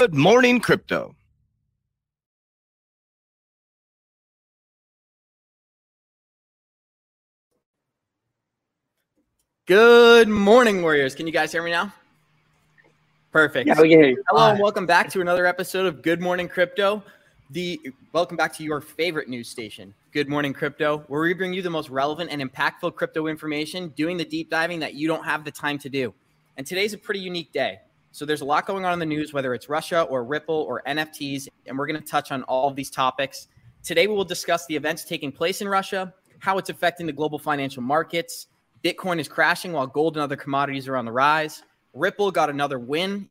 Good morning, crypto. Good morning, Warriors. Can you guys hear me now? Perfect. Yeah, we can hear you. Hello, and welcome back to another episode of Good Morning Crypto. The welcome back to your favorite news station, Good Morning Crypto, where we bring you the most relevant and impactful crypto information, doing the deep diving that you don't have the time to do. And today's a pretty unique day. So there's a lot going on in the news, whether it's Russia or Ripple or NFTs, and we're going to touch on all of these topics. Today we will discuss the events taking place in Russia, how it's affecting the global financial markets. Bitcoin is crashing while gold and other commodities are on the rise. Ripple got another win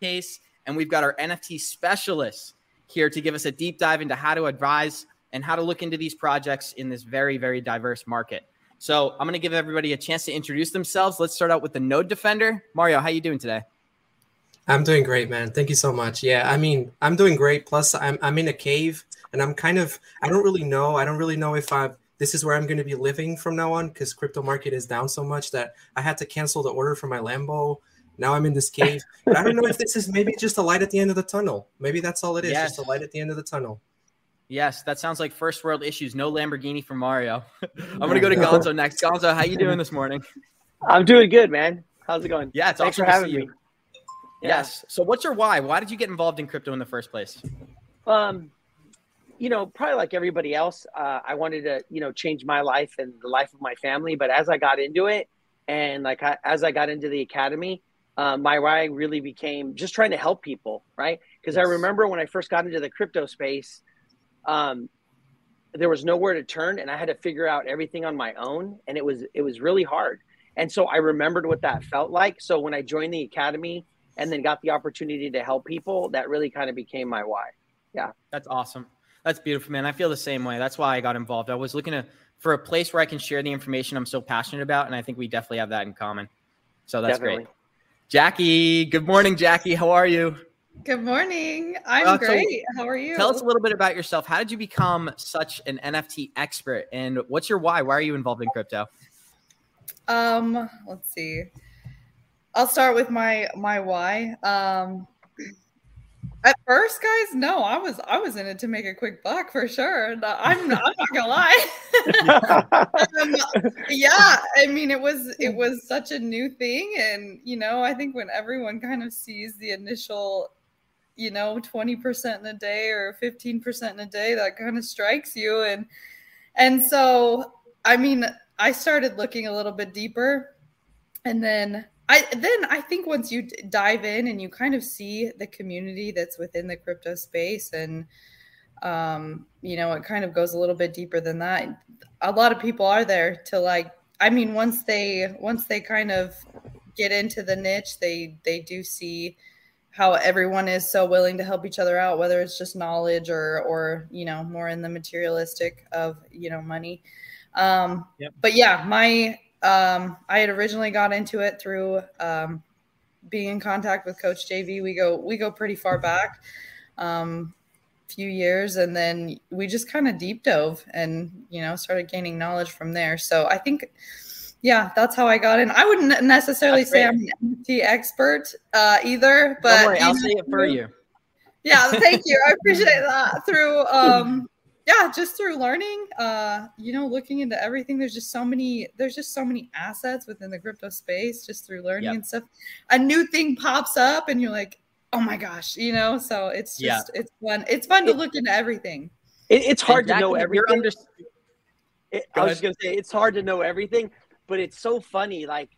case, and we've got our NFT specialists here to give us a deep dive into how to advise and how to look into these projects in this very, very diverse market. So I'm going to give everybody a chance to introduce themselves. Let's start out with the Node Defender. Mario, how are you doing today? I'm doing great, man. Thank you so much. Yeah, I mean, I'm doing great. Plus, I'm I'm in a cave, and I'm kind of I don't really know. I don't really know if I'm this is where I'm going to be living from now on because crypto market is down so much that I had to cancel the order for my Lambo. Now I'm in this cave, but I don't know if this is maybe just a light at the end of the tunnel. Maybe that's all it is, Yes. just a light at the end of the tunnel. Yes, that sounds like first world issues. No Lamborghini for Mario. I'm going to go to Gonzo next. Gonzo, how you doing this morning? I'm doing good, man. How's it going? Yeah, it's Thanks awesome for to having see me. you. Yes. So what's your why? Why did you get involved in crypto in the first place? Um, you know, probably like everybody else, uh, I wanted to, you know, change my life and the life of my family. But as I got into it, and like I, as I got into the academy, uh, my why really became just trying to help people, right? Because I remember when I first got into the crypto space, um, there was nowhere to turn, and I had to figure out everything on my own, and it was it was really hard. And so I remembered what that felt like. So when I joined the academy and then got the opportunity to help people, that really kind of became my why. Yeah. That's awesome. That's beautiful, man. I feel the same way. That's why I got involved. I was looking to, for a place where I can share the information I'm so passionate about, and I think we definitely have that in common. So that's Definitely. great. Jackie, good morning, Jackie. How are you? Good morning. I'm Uh, so great. How are you? Tell us a little bit about yourself. How did you become such an NFT expert, and what's your why? Why are you involved in crypto? Um, let's see. I'll start with my my why. Um at first, guys, no, I was I was in it to make a quick buck for sure. I'm I'm not gonna lie. um, yeah, I mean it was it was such a new thing, and you know, I think when everyone kind of sees the initial, you know, twenty percent in a day or fifteen percent in a day, that kind of strikes you, and and so I mean, I started looking a little bit deeper, and then I then I think once you dive in and you kind of see the community that's within the crypto space and um you know it kind of goes a little bit deeper than that a lot of people are there to like i mean once they once they kind of get into the niche they they do see how everyone is so willing to help each other out whether it's just knowledge or or you know more in the materialistic of you know money um Yep. but yeah my um i had originally got into it through um being in contact with coach jv we go we go pretty far back um few years and then we just kind of deep dove and you know started gaining knowledge from there so i think yeah that's how i got in i wouldn't necessarily That's say great. i'm an NFT expert uh either but Don't worry, I'll say it for you. yeah thank you i appreciate that through um yeah just through learning uh you know looking into everything there's just so many there's just so many assets within the crypto space just through learning Yep. and stuff a new thing pops up and you're like oh my gosh you know so it's Yeah. just it's fun it's fun to look into everything It, it's hard And to know everything. You're under- It- I was just gonna say it's hard to know everything, but it's so funny. Like,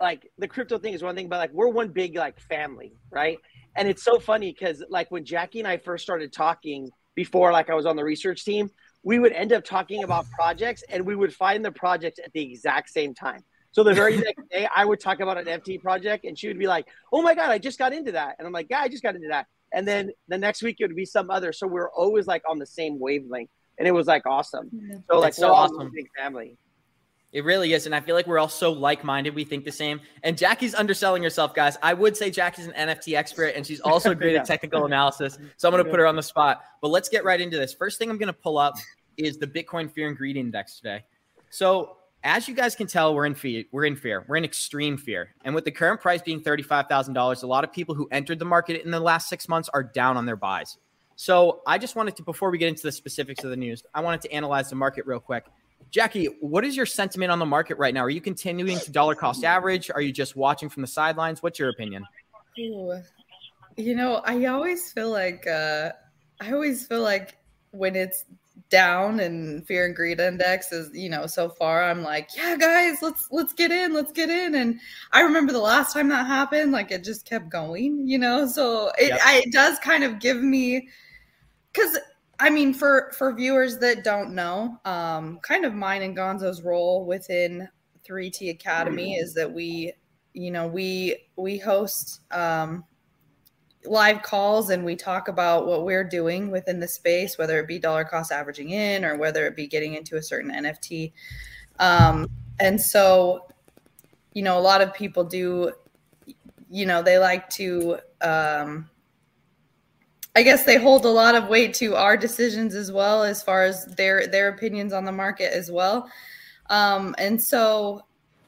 like the crypto thing is one thing, but like we're one big like family, right? And it's so funny because like when Jackie and I first started talking before, like I was on the research team, we would end up talking about projects, and we would find the projects at the exact same time. So the very next day, I would talk about an FT project, and she would be like, "Oh my god, I just got into that," and I'm like, "Yeah, I just got into that." And then the next week it would be some other. So we are always like on the same wavelength, and it was like awesome. So like That's so awesome. big family. It really is. And I feel like we're all so like minded. We think the same. And Jackie's underselling herself, guys. I would say Jackie's an NFT expert and she's also great Yeah. at technical analysis. So I'm going to put her on the spot. But let's get right into this. First thing I'm going to pull up is the Bitcoin Fear and Greed Index today. So as you guys can tell, we're in fear. We're in fear. We're in extreme fear. And with the current price being $35,000, a lot of people who entered the market in the last six months are down on their buys. So I just wanted to, before we get into the specifics of the news, I wanted to analyze the market real quick. Jackie, what is your sentiment on the market right now? Are you continuing to dollar cost average? Are you just watching from the sidelines? What's your opinion? Ooh. You know, I always feel like uh I always feel like when it's down and fear and greed index is, you know, so far I'm like, yeah, guys, let's let's get in, let's get in. And I remember the last time that happened, like it just kept going, you know. So it Yep. I, it does kind of give me because I mean, for for viewers that don't know, um, kind of mine and Gonzo's role within 3T Academy is that we, you know, we we host um, live calls and we talk about what we're doing within the space, whether it be dollar cost averaging in or whether it be getting into a certain NFT. Um, and so, you know, a lot of people do, you know, they like to. Um, I guess they hold a lot of weight to our decisions as well, as far as their their opinions on the market as well. Um, and so,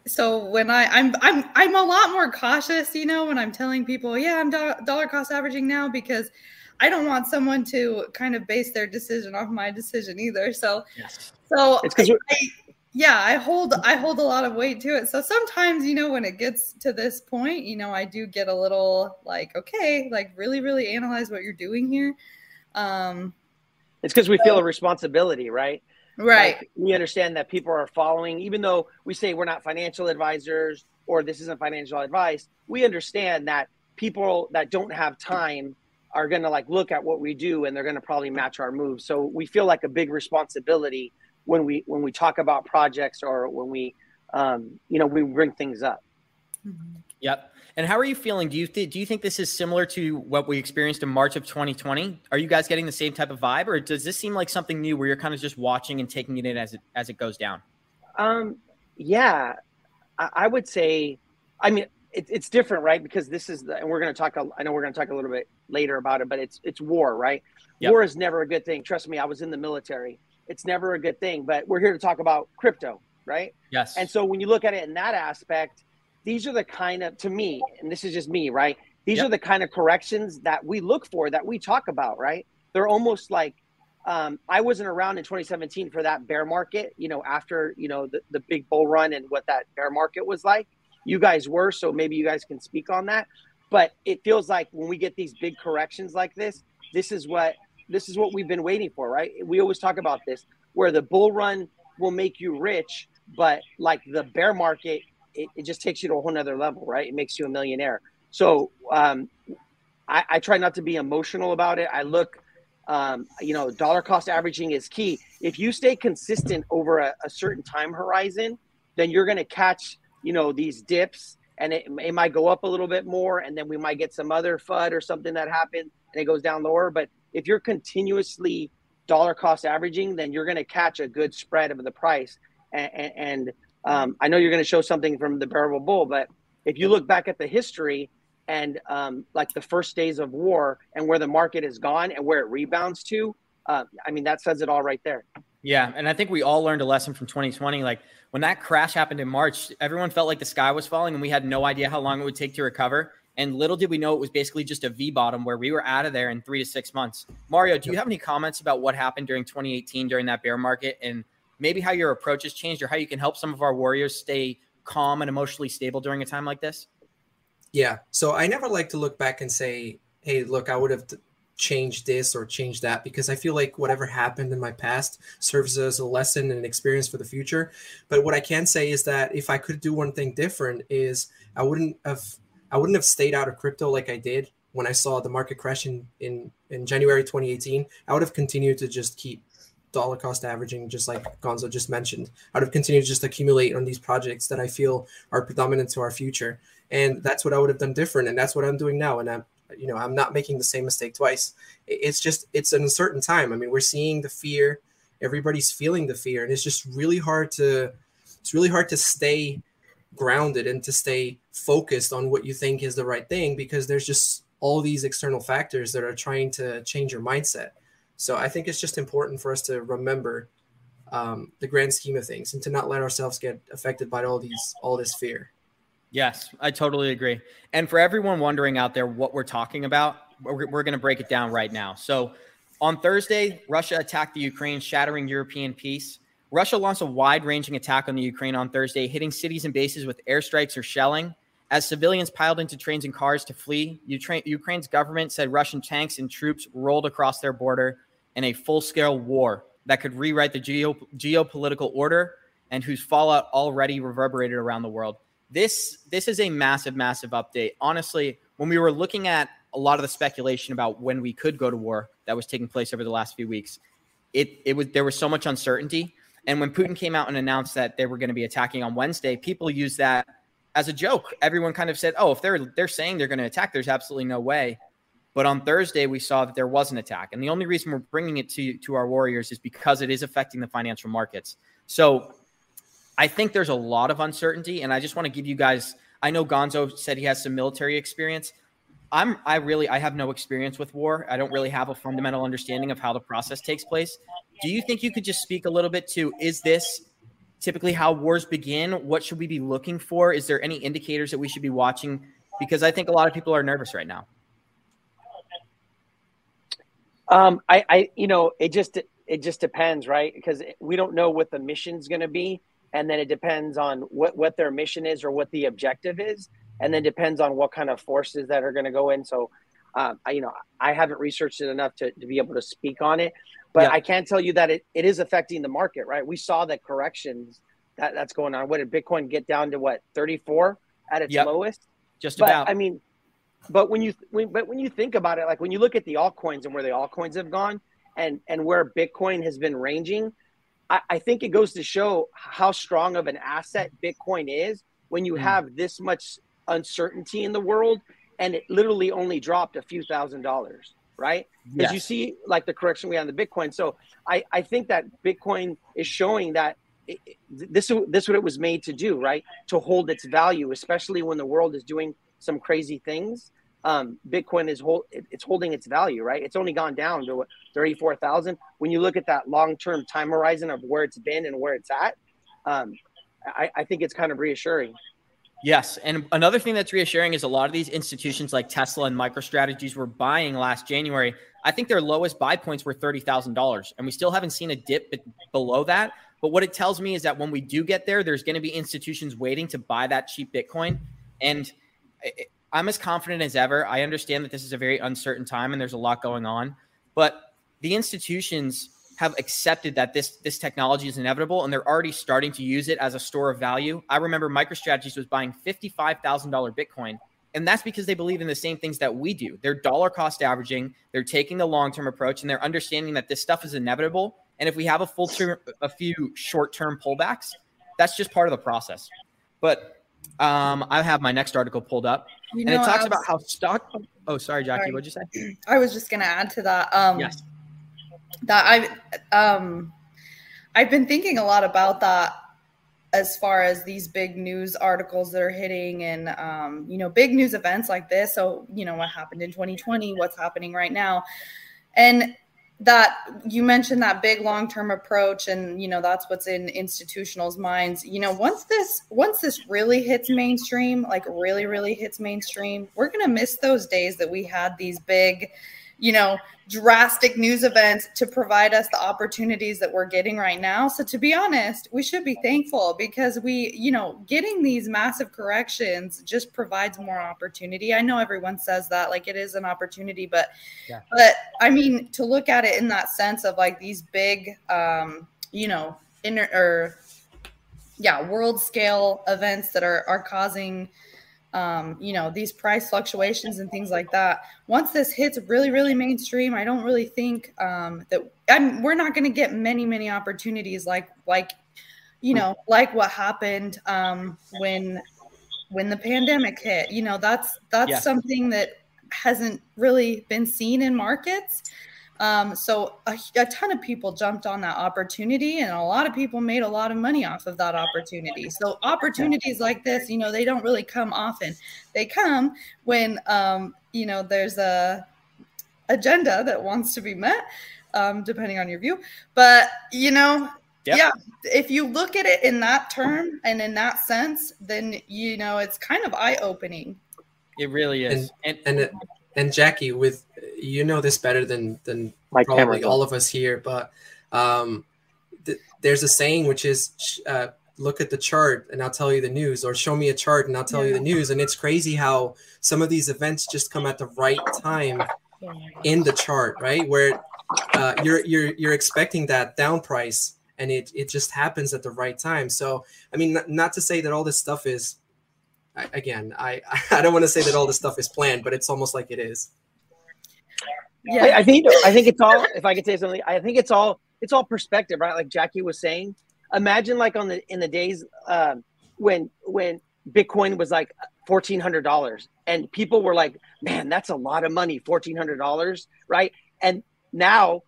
so when I I'm I'm I'm a lot more cautious, you know, when I'm telling people, yeah, I'm do- dollar cost averaging now because I don't want someone to kind of base their decision off my decision either. So, Yes. so It's 'cause I- we're- I- yeah, I hold I hold a lot of weight to it. So sometimes, you know, when it gets to this point, you know, I do get a little like, okay, like really, really analyze what you're doing here. Um, It's because we feel a responsibility, right? right. Like, we understand that people are following, even though we say we're not financial advisors or this isn't financial advice, we understand that people that don't have time are going to like look at what we do and they're going to probably match our moves. So we feel like a big responsibility when we when we talk about projects or when we um, you know we bring things up. Yep. And how are you feeling? Do you th- do you think this is similar to what we experienced in March of 2020? Are you guys getting the same type of vibe, or does this seem like something new where you're kind of just watching and taking it in as it as it goes down? Um, yeah, I, I would say. I mean, it, it's different, right? Because this is the, and we're going to talk. a- I know we're going to talk a little bit later about it, but it's it's war, right? Yep. War is never a good thing. Trust me, I was in the military. It's never a good thing. But we're here to talk about crypto, right? Yes. And so when you look at it in that aspect, these are the kind of to me, and this is just me, right? These Yep. are the kind of corrections that we look for, that we talk about, right? They're almost like um, I wasn't around in 2017 for that bear market, you know, after you know the, the big bull run and what that bear market was like. You guys were, so maybe you guys can speak on that. But it feels like when we get these big corrections like this, this is what this is what we've been waiting for, right? We always talk about this, where the bull run will make you rich, but like the bear market, it, it just takes you to a whole nother level, right? It makes you a millionaire. So um, I, I try not to be emotional about it. I look, um, you know, dollar cost averaging is key. If you stay consistent over a, a certain time horizon, then you're going to catch, you know, these dips and it, it might go up a little bit more and then we might get some other FUD or something that happened and it goes down lower. But if you're continuously dollar cost averaging, then you're going to catch a good spread of the price. And, and, um, I know you're going to show something from the Bearable Bull, but if you look back at the history and um, like the first days of war and where the market is gone and where it rebounds to, uh, I mean, that says it all right there. Yeah, and I think we all learned a lesson from 2020. Like when that crash happened in March, everyone felt like the sky was falling, and we had no idea how long it would take to recover. And little did we know it was basically just a V bottom where we were out of there in three to six months. Mario, do you have any comments about what happened during 2018 during that bear market, and maybe how your approach has changed, or how you can help some of our warriors stay calm and emotionally stable during a time like this? Yeah. So I never like to look back and say, hey, look, I would have changed this or changed that because I feel like whatever happened in my past serves as a lesson and an experience for the future. But what I can say is that if I could do one thing different is I wouldn't have I wouldn't have stayed out of crypto like I did when I saw the market crash in in, in January 2018. I would have continued to just keep dollar cost averaging, just like Gonzo just mentioned. I would have continued to just accumulate on these projects that I feel are predominant to our future. And that's what I would have done different. And that's what I'm doing now. And I'm, you know, I'm not making the same mistake twice. It's just, it's an uncertain time. I mean, we're seeing the fear, everybody's feeling the fear. And it's just really hard to, it's really hard to stay grounded and to stay focused on what you think is the right thing because there's just all these external factors that are trying to change your mindset. So I think it's just important for us to remember um, the grand scheme of things and to not let ourselves get affected by all these all this fear. Yes, I totally agree. And for everyone wondering out there what we're talking about, we're, we're going to break it down right now. So on Thursday, Russia attacked the Ukraine, shattering European peace. Russia launched a wide ranging attack on the Ukraine on Thursday, hitting cities and bases with airstrikes or shelling. As civilians piled into trains and cars to flee, Ukraine's government said Russian tanks and troops rolled across their border in a full scale war that could rewrite the geo- geopolitical order and whose fallout already reverberated around the world. This, this is a massive, massive update. Honestly, when we were looking at a lot of the speculation about when we could go to war that was taking place over the last few weeks, it, it was there was so much uncertainty. And when Putin came out and announced that they were going to be attacking on Wednesday, people used that as a joke. Everyone kind of said, "Oh, if they're they're saying they're going to attack, there's absolutely no way." But on Thursday, we saw that there was an attack, and the only reason we're bringing it to to our Warriors is because it is affecting the financial markets. So, I think there's a lot of uncertainty, and I just want to give you guys. I know Gonzo said he has some military experience. I'm I really I have no experience with war. I don't really have a fundamental understanding of how the process takes place. Do you think you could just speak a little bit to is this typically how wars begin? What should we be looking for? Is there any indicators that we should be watching? Because I think a lot of people are nervous right now. Um, I, I, you know, it just it just depends, right? Because we don't know what the mission's going to be, and then it depends on what what their mission is or what the objective is, and then depends on what kind of forces that are going to go in. So, um, I, you know, I haven't researched it enough to, to be able to speak on it, but yeah. I can tell you that it, it is affecting the market, right? We saw the corrections that, that's going on. What did Bitcoin get down to? What 34 at its yep. lowest? Just but, about. I mean, but when you when, but when you think about it, like when you look at the altcoins and where the altcoins have gone, and and where Bitcoin has been ranging, I, I think it goes to show how strong of an asset Bitcoin is when you mm. have this much uncertainty in the world, and it literally only dropped a few thousand dollars right? Because yes. you see like the correction we had in the Bitcoin. So I, I think that Bitcoin is showing that it, this this is what it was made to do, right? To hold its value, especially when the world is doing some crazy things. Um, Bitcoin is hold it's holding its value, right? It's only gone down to thirty four thousand. When you look at that long term time horizon of where it's been and where it's at, um, I, I think it's kind of reassuring. Yes. And another thing that's reassuring is a lot of these institutions like Tesla and MicroStrategies were buying last January. I think their lowest buy points were $30,000. And we still haven't seen a dip below that. But what it tells me is that when we do get there, there's going to be institutions waiting to buy that cheap Bitcoin. And I'm as confident as ever. I understand that this is a very uncertain time and there's a lot going on. But the institutions have accepted that this this technology is inevitable and they're already starting to use it as a store of value. I remember MicroStrategies was buying $55,000 Bitcoin and that's because they believe in the same things that we do. They're dollar cost averaging, they're taking the long-term approach and they're understanding that this stuff is inevitable and if we have a full term a few short-term pullbacks, that's just part of the process. But um, I have my next article pulled up you and it talks was, about how stock Oh, sorry Jackie, sorry. what'd you say? I was just going to add to that um yes that I've um I've been thinking a lot about that as far as these big news articles that are hitting and um, you know big news events like this. So you know what happened in 2020 what's happening right now. And that you mentioned that big long-term approach and you know that's what's in institutionals minds. You know once this once this really hits mainstream like really really hits mainstream we're going to miss those days that we had these big you know, drastic news events to provide us the opportunities that we're getting right now. So to be honest, we should be thankful because we, you know, getting these massive corrections just provides more opportunity. I know everyone says that like it is an opportunity, but yeah. but I mean to look at it in that sense of like these big um, you know, inner or yeah, world scale events that are are causing um, you know, these price fluctuations and things like that. Once this hits really, really mainstream, I don't really think um, that I'm, we're not going to get many, many opportunities like, like, you know, like what happened um, when, when the pandemic hit. You know, that's that's yeah. something that hasn't really been seen in markets. Um, so a, a, ton of people jumped on that opportunity, and a lot of people made a lot of money off of that opportunity. So opportunities like this, you know, they don't really come often. They come when um, you know there's a agenda that wants to be met, um, depending on your view. But you know, Yep. Yeah, if you look at it in that term and in that sense, then you know it's kind of eye opening. It really is. And and, and, and Jackie, with you know this better than than My probably all of us here, but um, th- there's a saying which is uh, look at the chart and I'll tell you the news, or show me a chart and I'll tell yeah. you the news. And it's crazy how some of these events just come at the right time in the chart, right? Where uh, you're you're you're expecting that down price, and it it just happens at the right time. So I mean, not, not to say that all this stuff is. Again, I I don't want to say that all this stuff is planned, but it's almost like it is. Yeah, I, I think I think it's all. If I could say something, I think it's all it's all perspective, right? Like Jackie was saying. Imagine like on the in the days um, when when Bitcoin was like fourteen hundred dollars, and people were like, "Man, that's a lot of money, fourteen hundred dollars, right?" And now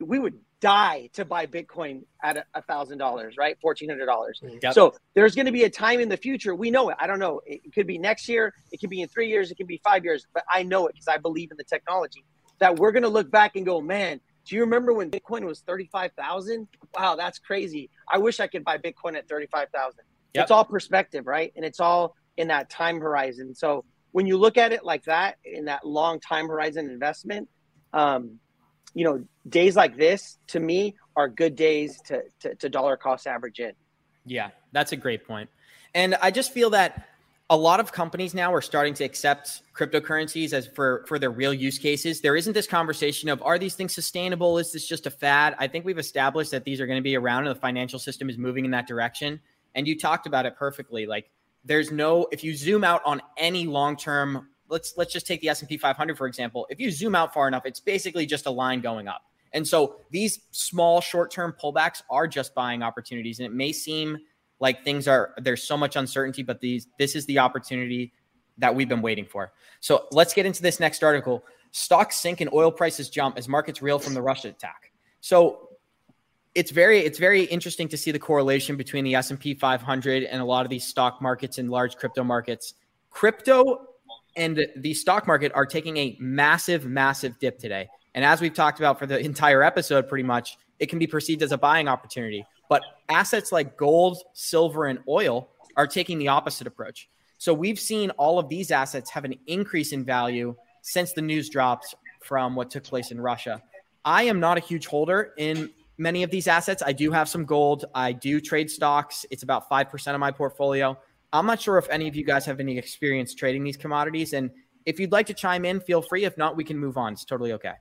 we would die to buy Bitcoin at a thousand dollars, right? Fourteen hundred dollars. Yep. So there's going to be a time in the future. We know it. I don't know. It could be next year. It could be in three years. It could be five years. But I know it because I believe in the technology that we're going to look back and go, man, do you remember when Bitcoin was 35,000? Wow, that's crazy. I wish I could buy Bitcoin at 35,000. Yep. It's all perspective, right? And it's all in that time horizon. So when you look at it like that, in that long time horizon investment, um, you know, days like this to me are good days to, to, to dollar cost average in. Yeah, that's a great point. And I just feel that a lot of companies now are starting to accept cryptocurrencies as for for their real use cases. There isn't this conversation of are these things sustainable? Is this just a fad? I think we've established that these are going to be around and the financial system is moving in that direction. And you talked about it perfectly. Like there's no if you zoom out on any long-term let's let's just take the S&P 500 for example. If you zoom out far enough, it's basically just a line going up. And so these small short-term pullbacks are just buying opportunities and it may seem like things are there's so much uncertainty, but these this is the opportunity that we've been waiting for. So let's get into this next article. Stocks sink and oil prices jump as markets reel from the Russia attack. So it's very it's very interesting to see the correlation between the S&P 500 and a lot of these stock markets and large crypto markets. Crypto and the stock market are taking a massive massive dip today. And as we've talked about for the entire episode pretty much, it can be perceived as a buying opportunity. But assets like gold, silver, and oil are taking the opposite approach. So we've seen all of these assets have an increase in value since the news drops from what took place in Russia. I am not a huge holder in many of these assets. I do have some gold. I do trade stocks. It's about 5% of my portfolio. I'm not sure if any of you guys have any experience trading these commodities. And if you'd like to chime in, feel free. If not, we can move on. It's totally okay.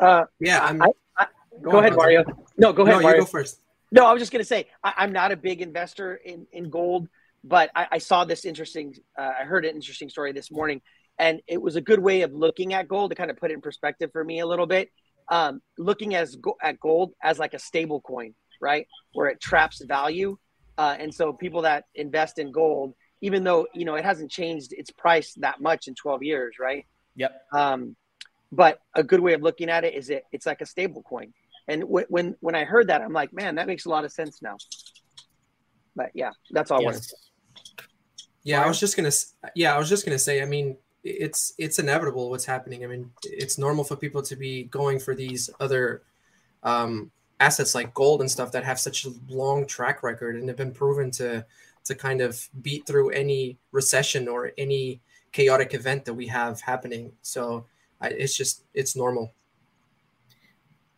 Uh, yeah, I'm, I, Go, go ahead, Mario. No, go ahead. No, Mario. you go first. No, I was just going to say I, am not a big investor in in gold, but I, I saw this interesting. Uh, I heard an interesting story this morning, and it was a good way of looking at gold to kind of put it in perspective for me a little bit. Um, looking as at gold as like a stable coin, right, where it traps value, uh, and so people that invest in gold, even though you know it hasn't changed its price that much in 12 years, right? Yep. Um, but a good way of looking at it is it it's like a stable coin and w- when when I heard that, I'm like, man, that makes a lot of sense now. But yeah, that's all. Yes. Yeah, I was just gonna. Yeah, I was just gonna say. I mean, it's it's inevitable what's happening. I mean, it's normal for people to be going for these other um, assets like gold and stuff that have such a long track record and have been proven to to kind of beat through any recession or any chaotic event that we have happening. So I, it's just it's normal.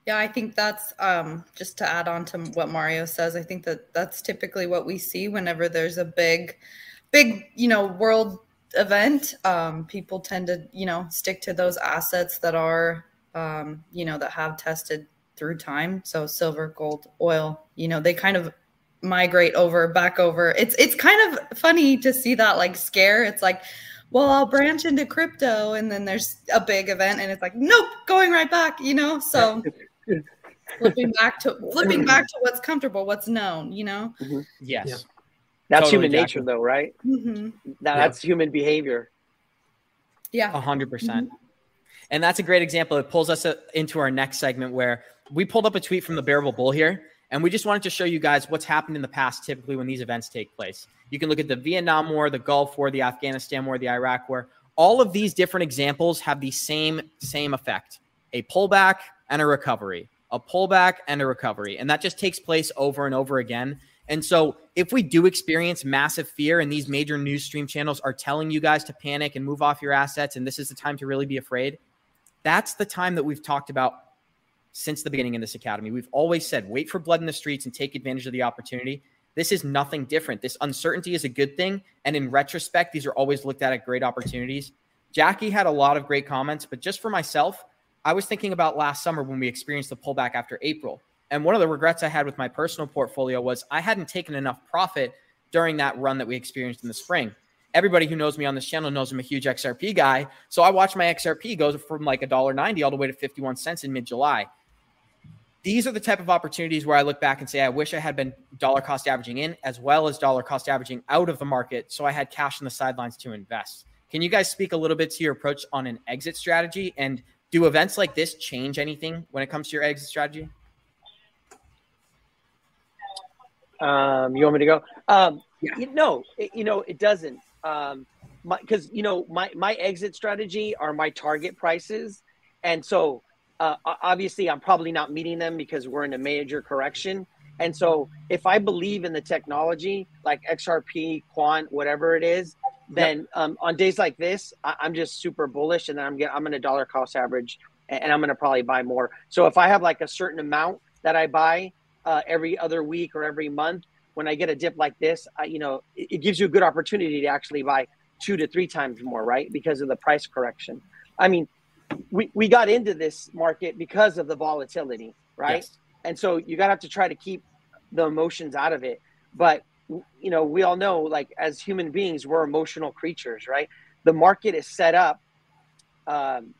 Yeah, I think that's um, just to add on to what Mario says. I think that that's typically what we see whenever there's a big, big, you know, world event. Um, people tend to, you know, stick to those assets that are, um, you know, that have tested through time. So silver, gold, oil, you know, they kind of migrate over back over. It's it's kind of funny to see that like scare. It's like, well, I'll branch into crypto and then there's a big event and it's like, nope, going right back, you know? So flipping back to flipping back to what's comfortable, what's known, you know? Mhm. Yes. Yeah. That's Totally, human nature, though, right? hmm That, That's human behavior. Yeah. A hundred percent. And that's a great example. It pulls us uh, into our next segment where we pulled up a tweet from the Bearable Bull here, and we just wanted to show you guys what's happened in the past typically when these events take place. You can look at the Vietnam War, the Gulf War, the Afghanistan War, the Iraq War. All of these different examples have the same same effect: a pullback and a recovery, a pullback and a recovery, and that just takes place over and over again. And so, if we do experience massive fear, and these major news stream channels are telling you guys to panic and move off your assets, and this is the time to really be afraid, that's the time that we've talked about since the beginning in this academy. We've always said, wait for blood in the streets and take advantage of the opportunity. This is nothing different. This uncertainty is a good thing. And in retrospect, these are always looked at as great opportunities. Jackie had a lot of great comments, but just for myself, I was thinking about last summer when we experienced the pullback after April. And one of the regrets I had with my personal portfolio was I hadn't taken enough profit during that run that we experienced in the spring. Everybody who knows me on this channel knows I'm a huge XRP guy. So I watched my XRP go from like $1.90 all the way to 51 cents in mid July. These are the type of opportunities where I look back and say, I wish I had been dollar cost averaging in as well as dollar cost averaging out of the market. So I had cash on the sidelines to invest. Can you guys speak a little bit to your approach on an exit strategy? And do events like this change anything when it comes to your exit strategy? Um, you want me to go? Um, you, no, it, you know it doesn't. Um, because you know my my exit strategy are my target prices, and so uh, obviously I'm probably not meeting them because we're in a major correction. And so if I believe in the technology like XRP, Quant, whatever it is, then um, on days like this, I, I'm just super bullish, and then I'm get, I'm going to dollar cost average, and, and I'm going to probably buy more. So if I have like a certain amount that I buy uh, every other week or every month, when I get a dip like this, I, you know, it, it gives you a good opportunity to actually buy two to three times more, right? Because of the price correction. I mean, we, we got into this market because of the volatility, right? Yes. And so you got to have to try to keep the emotions out of it. But, you know, we all know, like, as human beings, we're emotional creatures, right? The market is set up um,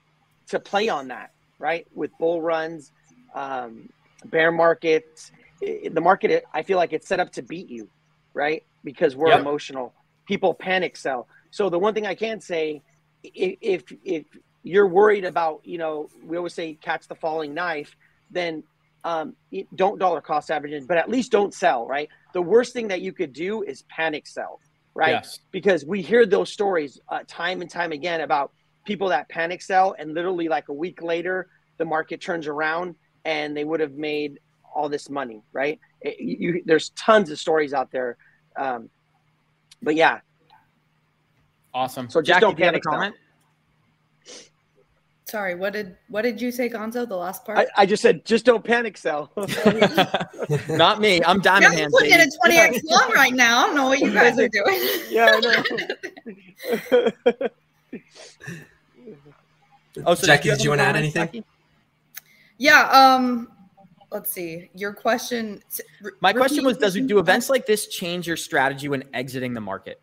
to play on that, right? With bull runs, um, bear markets. I- the market, I feel like it's set up to beat you, right? Because we're Yep. emotional. People panic sell. So the one thing I can say, if if you're worried about, you know, we always say catch the falling knife, then um, don't dollar cost average, but at least don't sell, right? The worst thing that you could do is panic sell, right? Yes. Because we hear those stories uh, time and time again about people that panic sell, and literally like a week later, the market turns around and they would have made all this money, right? It- you, there's tons of stories out there. Um, but yeah, Awesome. So just Jackie, don't do you have a panic sell. Comment? Sorry, what did what did you say, Gonzo? The last part? I, I just said just don't panic sell. Not me. I'm Yeah, diamond I'm hands. putting in baby. a 20x long right now. I don't know what you guys are doing. yeah, I know. Oh, so Jackie, did you wanna add anything? Jackie? yeah. Um. Let's see. Your question. re- My question was: Does the do events like this change your strategy when exiting the market?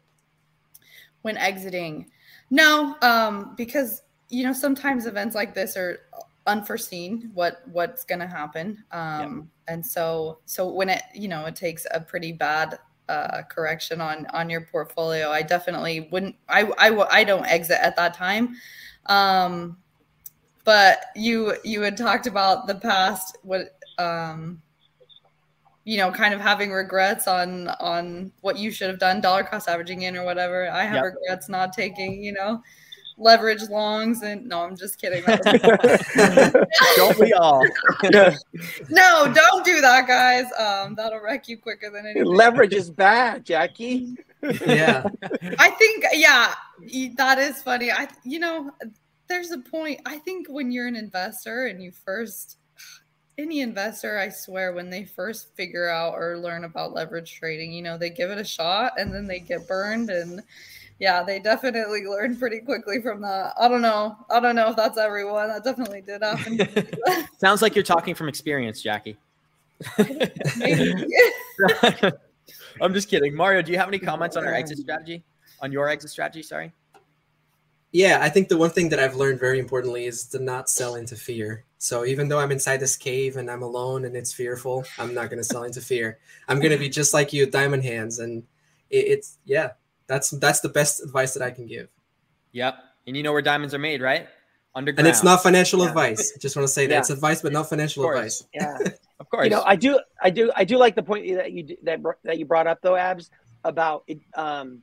when exiting? No. Um. Because you know sometimes events like this are unforeseen. What what's going to happen? Um. And so so when it you know it takes a pretty bad uh, correction on on your portfolio, I definitely wouldn't. i i, I don't exit at that time. Um. But you you had talked about the past. What um you know kind of having regrets on on what you should have done dollar cost averaging in or whatever i have Yep. regrets not taking you know leverage longs and no i'm just kidding Don't we all? no don't do that guys um that'll wreck you quicker than anything Leverage is bad, Jackie. yeah. i think yeah that is funny i you know there's a point i think when you're an investor and you first any investor i swear when they first figure out or learn about leverage trading you know they give it a shot and then they get burned and yeah they definitely learned pretty quickly from that i don't know i don't know if that's everyone that definitely did happen Sounds like you're talking from experience, Jackie. I'm just kidding. Mario, do you have any comments on our exit strategy? On your exit strategy, sorry. Yeah, I think the one thing that I've learned very importantly is to not sell into fear. So even though I'm inside this cave and I'm alone and it's fearful, I'm not going to sell into fear. I'm going to be just like you, diamond hands, and it, it's yeah, that's that's the best advice that I can give. Yep, and you know where diamonds are made, right? Underground. And it's not financial yeah. advice. I just want to say that it's advice, but not financial advice. Yeah, of course. You know, I do, I do, I do like the point that you that that you brought up though, Abs, about it. Um,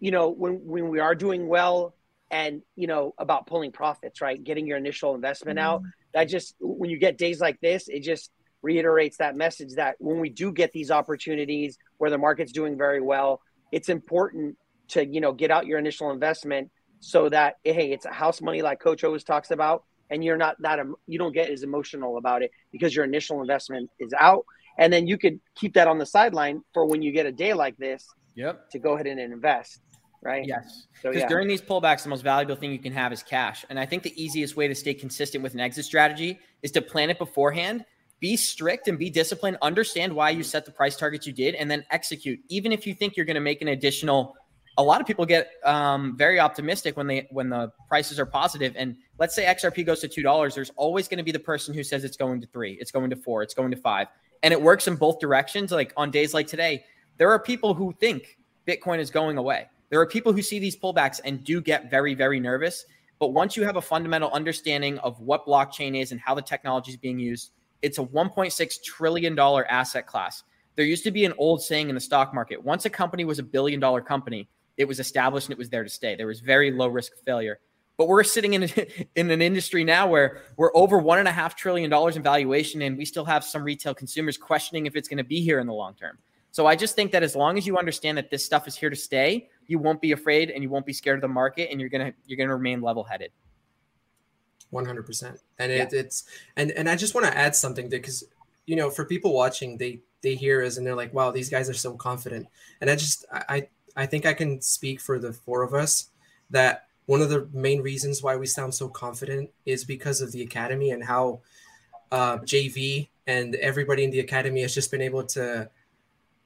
you know, when when we are doing well and you know about pulling profits right getting your initial investment mm-hmm. out that just when you get days like this it just reiterates that message that when we do get these opportunities where the market's doing very well it's important to you know get out your initial investment so that hey it's a house money like coach always talks about and you're not that you don't get as emotional about it because your initial investment is out and then you could keep that on the sideline for when you get a day like this yep to go ahead and invest right? Yes. Because so, yeah. during these pullbacks, the most valuable thing you can have is cash. And I think the easiest way to stay consistent with an exit strategy is to plan it beforehand, be strict and be disciplined, understand why you set the price targets you did, and then execute. Even if you think you're going to make an additional a lot of people get um, very optimistic when they when the prices are positive. and let's say xrp goes to two dollars there's always going to be the person who says it's going to three it's going to four it's going to five and it works in both directions like on days like today there are people who think bitcoin is going away there are people who see these pullbacks and do get very, very nervous. But once you have a fundamental understanding of what blockchain is and how the technology is being used, it's a $1.6 trillion asset class. There used to be an old saying in the stock market once a company was a billion dollar company, it was established and it was there to stay. There was very low risk of failure. But we're sitting in, a, in an industry now where we're over $1.5 trillion in valuation, and we still have some retail consumers questioning if it's going to be here in the long term. So I just think that as long as you understand that this stuff is here to stay, you won't be afraid and you won't be scared of the market and you're going to you're going to remain level-headed. 100%. And it, yeah. it's, and, and I just want to add something because, you know, for people watching, they, they hear us and they're like, wow, these guys are so confident. And I just, I, I think I can speak for the four of us that one of the main reasons why we sound so confident is because of the academy and how uh, JV and everybody in the academy has just been able to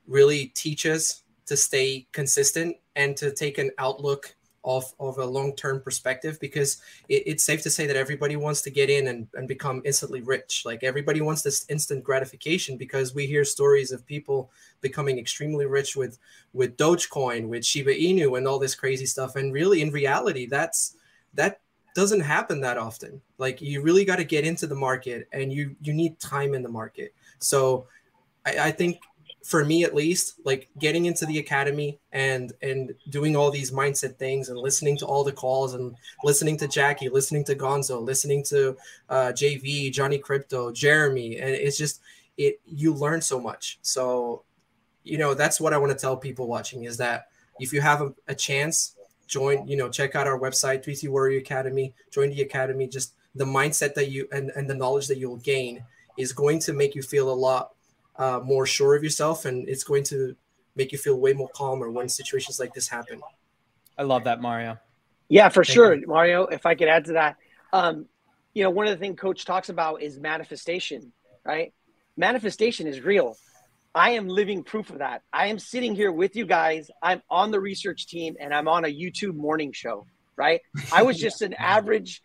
really teach us to stay consistent and to take an outlook of, of a long-term perspective because it, it's safe to say that everybody wants to get in and, and become instantly rich. Like everybody wants this instant gratification because we hear stories of people becoming extremely rich with with dogecoin with shiba inu and all this crazy stuff. And really in reality that's that doesn't happen that often. Like you really got to get into the market and you you need time in the market. So I, I think for me at least like getting into the academy and and doing all these mindset things and listening to all the calls and listening to jackie listening to gonzo listening to uh, jv Johnny Krypto jeremy. And it's just it you learn so much. So you know that's what i want to tell people watching is that if you have a, a chance join you know check out our website 3t warrior academy join the academy. Just the mindset that you and, and the knowledge that you'll gain is going to make you feel a lot uh, more sure of yourself, and it's going to make you feel way more calmer when situations like this happen. I love that, Mario. Yeah, for Thank sure, you. Mario. If I could add to that, um, you know, one of the things Coach talks about is manifestation, right? Manifestation is real. I am living proof of that. I am sitting here with you guys. I'm on the research team and I'm on a YouTube morning show, right? I was just an average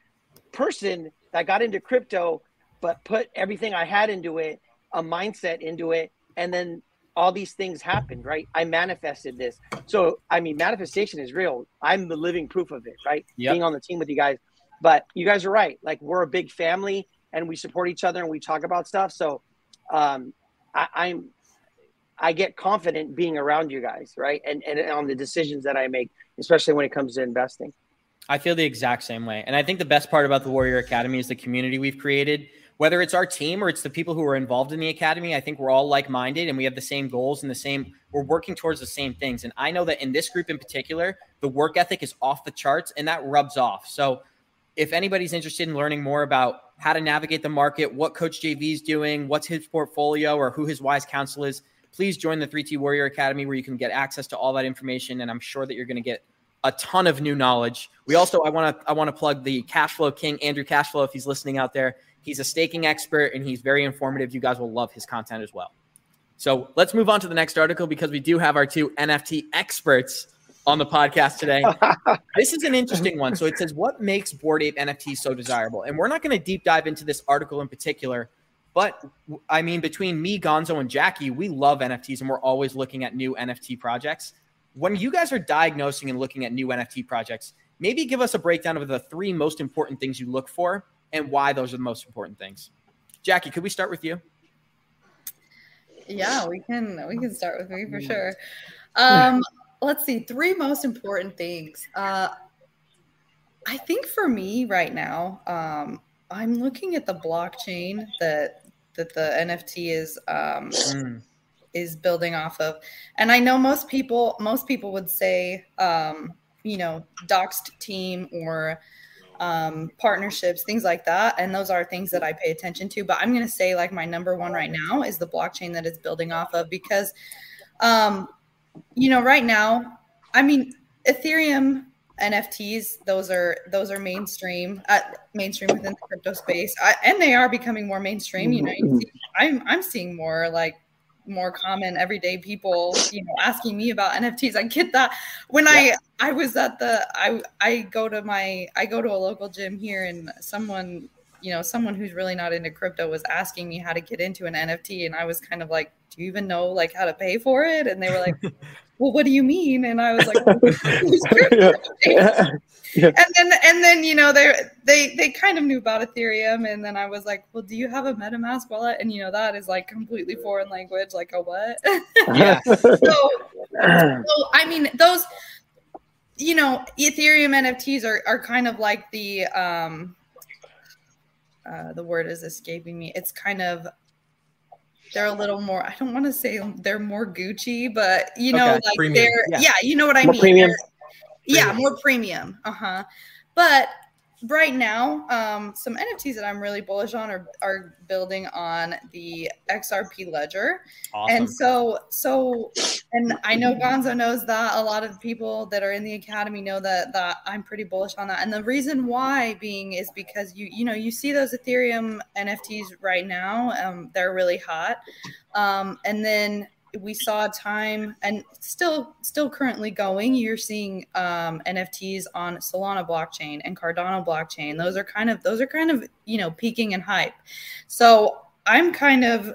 person that got into crypto, but put everything I had into it a mindset into it and then all these things happened right? I manifested this. So i mean manifestation is real. I'm the living proof of it right? Yep. being on the team with you guys. But you guys are right. Like we're a big family and we support each other and we talk about stuff. So um I, i'm i get confident being around you guys right? And and on the decisions that i make especially when it comes to investing. I feel the exact same way. And I think the best part about the Warrior Academy is the community we've created whether it's our team or it's the people who are involved in the academy, I think we're all like minded and we have the same goals and the same, we're working towards the same things. And I know that in this group in particular, the work ethic is off the charts and that rubs off. So if anybody's interested in learning more about how to navigate the market, what Coach JV is doing, what's his portfolio, or who his wise counsel is, please join the 3T Warrior Academy where you can get access to all that information. And I'm sure that you're going to get a ton of new knowledge. We also I want to I want to plug the Cashflow King Andrew Cashflow if he's listening out there. He's a staking expert and he's very informative. You guys will love his content as well. So let's move on to the next article because we do have our two NFT experts on the podcast today. this is an interesting one. So it says, What makes Bored Ape NFTs so desirable? And we're not going to deep dive into this article in particular, but I mean, between me, Gonzo, and Jackie, we love NFTs and we're always looking at new NFT projects. When you guys are diagnosing and looking at new NFT projects, maybe give us a breakdown of the three most important things you look for and why those are the most important things. Jackie, could we start with you? Yeah, we can we can start with me for sure. Um, let's see, three most important things. Uh, I think for me right now, um, I'm looking at the blockchain that that the NFT is um, mm. is building off of, and I know most people most people would say, um, you know, doxed team or um, partnerships, things like that. And those are things that I pay attention to. But I'm going to say, like, my number one right now is the blockchain that it's building off of because, um, you know, right now, I mean, Ethereum NFTs, those are those are mainstream, uh, mainstream within the crypto space, I, and they are becoming more mainstream. You know, you see, I'm I'm seeing more like more common everyday people you know asking me about nfts i get that when yeah. i i was at the i i go to my i go to a local gym here and someone you know someone who's really not into crypto was asking me how to get into an nft and i was kind of like do you even know like how to pay for it? And they were like well what do you mean? And i was like well, yeah. yeah. and then and then you know they they they kind of knew about ethereum and then i was like well do you have a metamask wallet? And you know that is like completely foreign language like a what? Yeah so, so i mean those you know ethereum nfts are, are kind of like the um uh, the word is escaping me. It's kind of they're a little more. I don't want to say they're more Gucci, but you know, okay. like premium. they're yeah. yeah. you know what I more mean. Premium. Yeah, more premium. Uh huh. But right now, um, some NFTs that I'm really bullish on are, are building on the XRP ledger. Awesome. And so, so, and I know Gonzo knows that a lot of people that are in the academy know that, that I'm pretty bullish on that. And the reason why being is because you, you know, you see those Ethereum NFTs right now, um, they're really hot. Um, and then we saw a time and still still currently going. You're seeing um, nfts on solana blockchain and cardano blockchain. Those are kind of those are kind of you know peaking in hype. So i'm kind of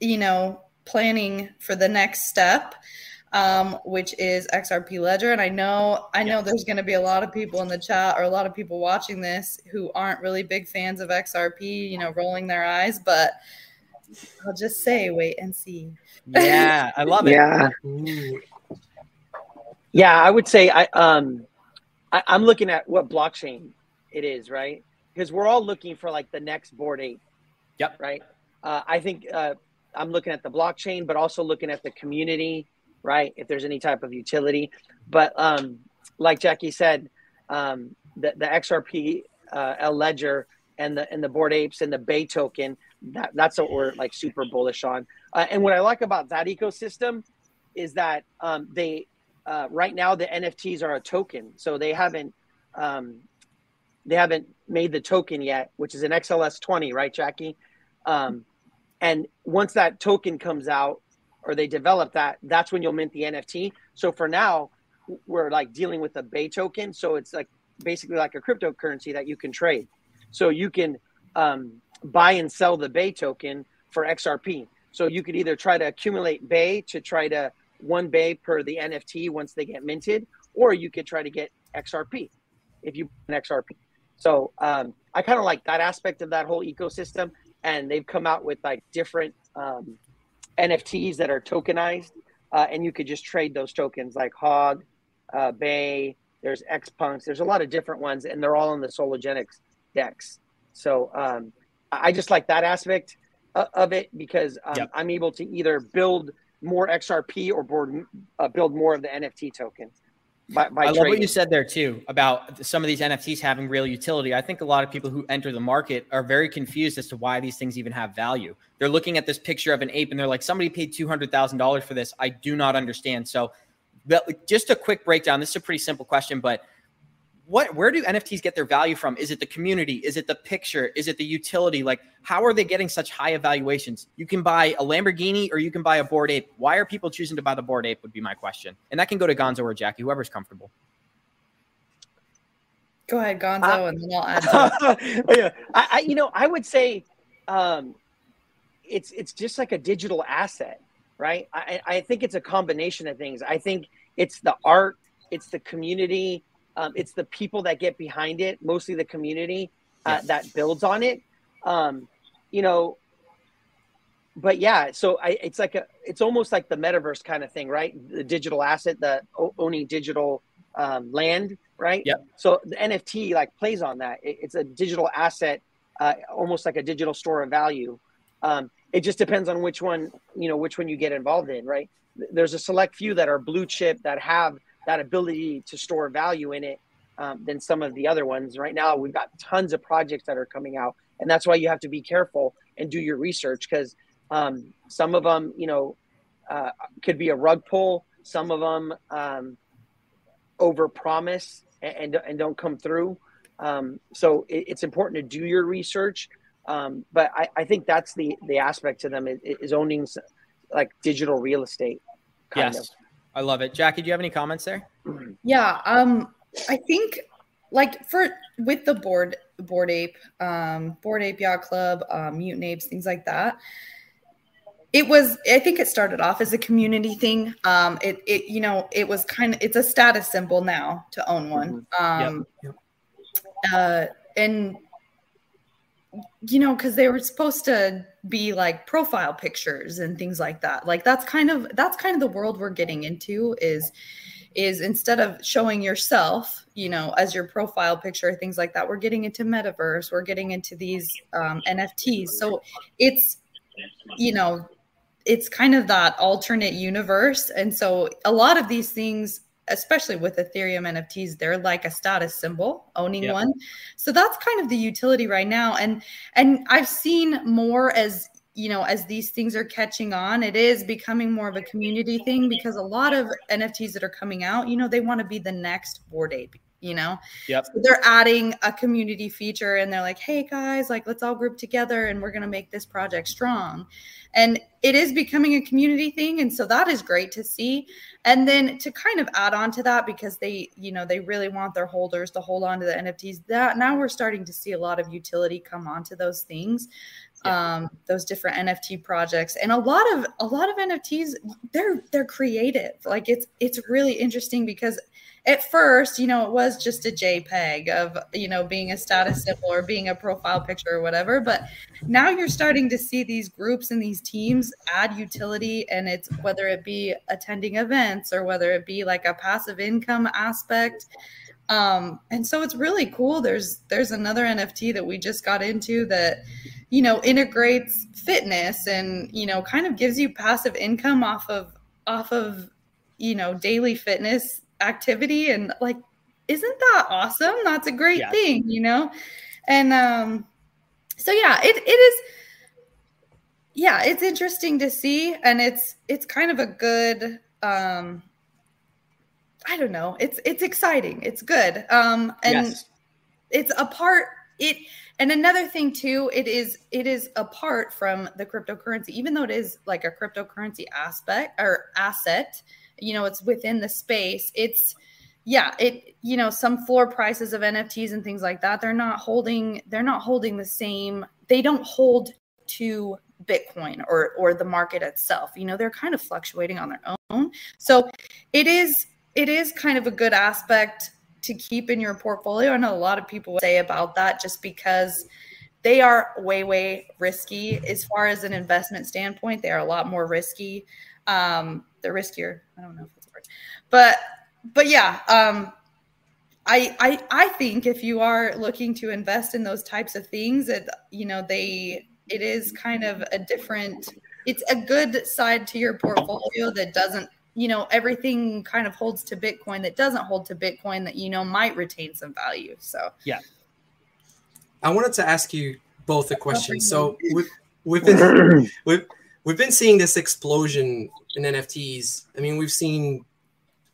you know planning for the next step um, which is xrp ledger. And i know i know there's going to be a lot of people in the chat or a lot of people watching this who aren't really big fans of xrp you know rolling their eyes but i'll just say wait and see yeah, I love it. Yeah. Yeah, I would say I um I, I'm looking at what blockchain it is, right? Because we're all looking for like the next Bored Ape. Yep. Right. Uh, I think uh, I'm looking at the blockchain, but also looking at the community, right? If there's any type of utility. But um, like Jackie said, um, the, the XRP uh, L Ledger and the and the Bored Apes and the Bay token, that, that's what we're like super bullish on. Uh, and what I like about that ecosystem is that um, they uh, right now the NFTs are a token, so they haven't um, they haven't made the token yet, which is an XLS twenty, right, Jackie? Um, and once that token comes out or they develop that, that's when you'll mint the NFT. So for now, we're like dealing with a Bay token, so it's like basically like a cryptocurrency that you can trade. So you can um, buy and sell the Bay token for XRP. So you could either try to accumulate Bay to try to one Bay per the NFT once they get minted, or you could try to get XRP if you an XRP. So um, I kind of like that aspect of that whole ecosystem, and they've come out with like different um, NFTs that are tokenized, uh, and you could just trade those tokens like Hog, uh, Bay. There's xPunks. There's a lot of different ones, and they're all in the Sologenic's DEX. So um, I just like that aspect of it because um, yep. I'm able to either build more XRP or board, uh, build more of the NFT token. By, by I love trading. what you said there too about some of these NFTs having real utility. I think a lot of people who enter the market are very confused as to why these things even have value. They're looking at this picture of an ape and they're like, somebody paid two hundred thousand dollars for this. I do not understand. So, just a quick breakdown. This is a pretty simple question, but what where do NFTs get their value from? Is it the community? Is it the picture? Is it the utility? Like how are they getting such high evaluations? You can buy a Lamborghini or you can buy a Bored Ape. Why are people choosing to buy the Bored Ape would be my question. And that can go to Gonzo or Jackie, whoever's comfortable. Go ahead, Gonzo, uh, and then I'll add. yeah, I, I, you know, I would say, um, it's it's just like a digital asset, right? I, I think it's a combination of things. I think it's the art, it's the community, um, it's the people that get behind it, mostly the community uh, yes. that builds on it. Um, you know, but yeah, so I, it's like a, it's almost like the metaverse kind of thing, right? The digital asset, the owning digital um, land, right? Yeah. So the NFT like plays on that. It, it's a digital asset, uh, almost like a digital store of value. Um, it just depends on which one, you know, which one you get involved in, right? There's a select few that are blue chip that have that ability to store value in it um, than some of the other ones. Right now, we've got tons of projects that are coming out, and that's why you have to be careful and do your research because um, some of them, you know, uh, could be a rug pull. Some of them um, over promise and, and, and don't come through. Um, so it, it's important to do your research. Um, but I, I, think that's the the aspect to them is, is owning like digital real estate. yes. Of. I love it. Jackie, do you have any comments there? Yeah. Um, I think like for with the bored bored ape, um, bored ape yacht club, um, mutant apes, things like that. It was, I think it started off as a community thing. Um, it, it, you know, it was kind of, it's a status symbol now to own one. Mm-hmm. Um, yep. Yep. Uh, and you know, because they were supposed to be like profile pictures and things like that. Like that's kind of that's kind of the world we're getting into is is instead of showing yourself, you know, as your profile picture, things like that, we're getting into metaverse, we're getting into these um, NFTs. So it's, you know, it's kind of that alternate universe. And so a lot of these things especially with Ethereum NFTs, they're like a status symbol, owning yep. one. So that's kind of the utility right now. And and I've seen more as you know as these things are catching on it is becoming more of a community thing because a lot of nfts that are coming out you know they want to be the next bored ape you know? Yep. So they're adding a community feature and they're like hey guys like let's all group together and we're going to make this project strong. And it is becoming a community thing and so that is great to see. And then to kind of add on to that because they you know they really want their holders to hold on to the nfts that now we're starting to see a lot of utility come onto those things yeah. um those different nft projects. And a lot of a lot of nfts they're they're creative. Like it's it's really interesting because at first, you know, it was just a JPEG of, you know, being a status symbol or being a profile picture or whatever. But now you're starting to see these groups and these teams add utility, and it's whether it be attending events or whether it be like a passive income aspect. Um, and so it's really cool. There's there's another NFT that we just got into that, you know, integrates fitness and you know kind of gives you passive income off of off of you know daily fitness activity and like isn't that awesome? That's a great thing you know? And um so yeah it, it is yeah it's interesting to see and it's it's kind of a good um i don't know it's it's exciting it's good um and yes. it's a part it and another thing too it is it is apart from the cryptocurrency even though it is like a cryptocurrency aspect or asset you know it's within the space it's yeah it you know some floor prices of nfts and things like that they're not holding they're not holding the same they don't hold to bitcoin or or the market itself you know they're kind of fluctuating on their own. So it is it is kind of a good aspect to keep in your portfolio. I know a lot of people say about that just because they are way way risky. As far as an investment standpoint they are a lot more risky um, they're riskier. I don't know if that's a word, but but yeah, um, I I I think if you are looking to invest in those types of things, that you know they it is kind of a different. It's a good side to your portfolio that doesn't you know everything kind of holds to bitcoin that doesn't hold to bitcoin that you know might retain some value so yeah i wanted to ask you both a question so we've, we've been we've, been seeing this explosion in NFTs. I mean, we've seen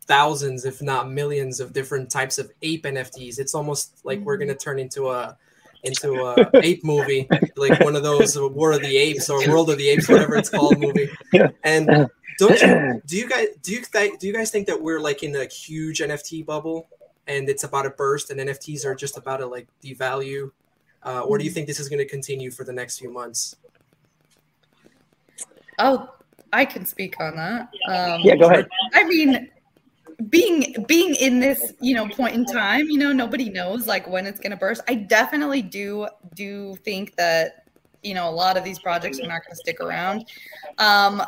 thousands, if not millions, of different types of ape NFTs. It's almost like we're gonna turn into a into a ape movie, like one of those War of the Apes or World of the Apes, whatever it's called, movie. And don't you do you guys do you th- do you guys think that we're like in a huge NFT bubble and it's about to burst and NFTs are just about to like devalue, uh, or do you think this is going to continue for the next few months? Oh, I can speak on that. Um, Yeah, go ahead. I mean, being being in this you know point in time, you know, nobody knows like when it's gonna burst. I definitely do do think that you know a lot of these projects are not going to stick around. Um,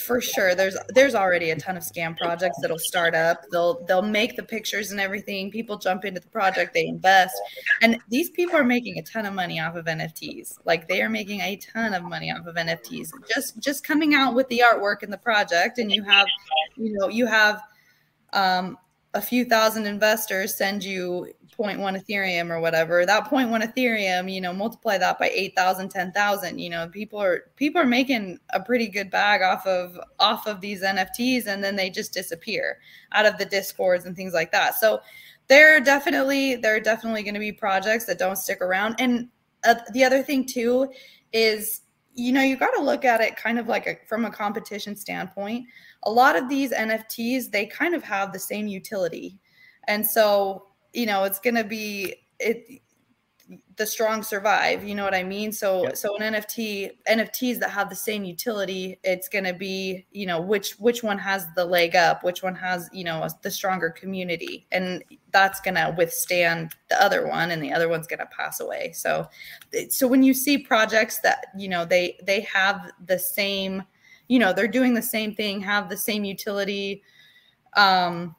for sure, there's there's already a ton of scam projects that'll start up. They'll they'll make the pictures and everything. People jump into the project, they invest, and these people are making a ton of money off of NFTs. Like they are making a ton of money off of NFTs. Just just coming out with the artwork and the project, and you have, you know, you have um, a few thousand investors send you 0.1 ethereum or whatever that 0.1 ethereum you know multiply that by 8000 10000 you know people are people are making a pretty good bag off of off of these nfts and then they just disappear out of the discords and things like that. So there are definitely there are definitely going to be projects that don't stick around. And uh, the other thing too is you know you got to look at it kind of like a, from a competition standpoint. A lot of these nfts they kind of have the same utility. And so you know it's going to be it the strong survive you know what i mean so Yep. so an nft nfts that have the same utility it's going to be you know which which one has the leg up which one has you know the stronger community and that's going to withstand the other one and the other one's going to pass away so so when you see projects that you know they they have the same you know they're doing the same thing have the same utility um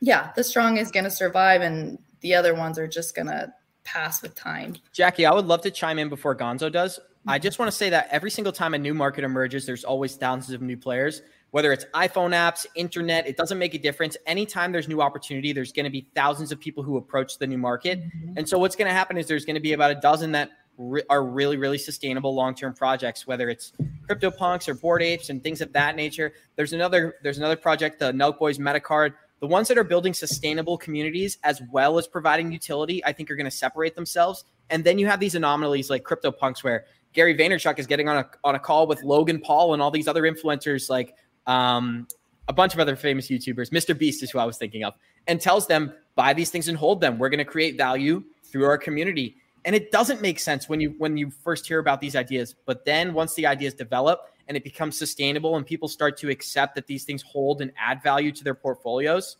yeah the strong is going to survive and the other ones are just going to pass with time Jackie, I would love to chime in before Gonzo does. I just want to say that every single time a new market emerges, there's always thousands of new players. Whether it's iPhone apps, internet, it doesn't make a difference. Anytime there's new opportunity, there's going to be thousands of people who approach the new market. Mm-hmm. And so what's going to happen is there's going to be about a dozen that re- are really, really sustainable long-term projects, whether it's CryptoPunks or Bored Apes and things of that nature. There's another there's another project, the Nelk Boys Metacard. The ones that are building sustainable communities as well as providing utility, I think are going to separate themselves. And then you have these anomalies like CryptoPunks where Gary Vaynerchuk is getting on a on a call with Logan Paul and all these other influencers like um, a bunch of other famous YouTubers. Mr. Beast is who I was thinking of, and tells them buy these things and hold them. We're going to create value through our community. And it doesn't make sense when you when you first hear about these ideas, but then once the ideas develop and it becomes sustainable and people start to accept that these things hold and add value to their portfolios,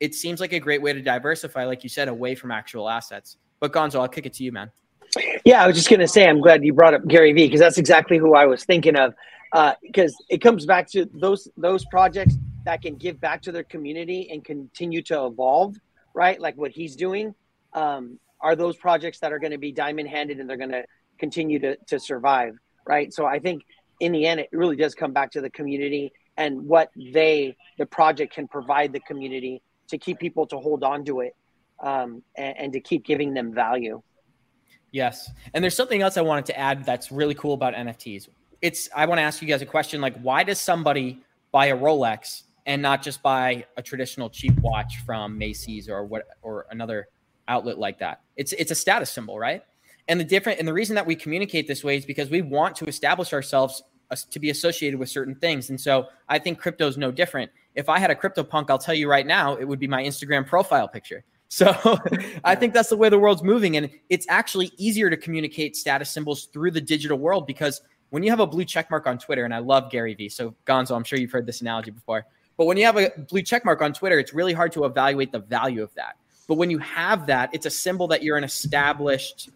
it seems like a great way to diversify, like you said, away from actual assets. But Gonzo, I'll kick it to you, man. Yeah, I was just gonna say I'm glad you brought up Gary Vee because that's exactly who I was thinking of. Because it comes back to those those projects that can give back to their community and continue to evolve, right? Like what he's doing. Um, are those projects that are going to be diamond handed and they're going to continue to to survive, right? So I think in the end, it really does come back to the community and what they the project can provide the community to keep people to hold on to it um, and, and to keep giving them value. Yes. And there's something else I wanted to add that's really cool about NFTs. It's I want to ask you guys a question like why does somebody buy a Rolex and not just buy a traditional cheap watch from Macy's or what or another outlet like that? It's it's a status symbol, right? And the different and the reason that we communicate this way is because we want to establish ourselves to be associated with certain things. And so I think crypto is no different. If I had a crypto punk, I'll tell you right now, it would be my Instagram profile picture. So I think that's the way the world's moving. And it's actually easier to communicate status symbols through the digital world because when you have a blue check mark on Twitter, and I love Gary Vee, so Gonzo, I'm sure you've heard this analogy before. But when you have a blue check mark on Twitter, it's really hard to evaluate the value of that. But when you have that, it's a symbol that you're an established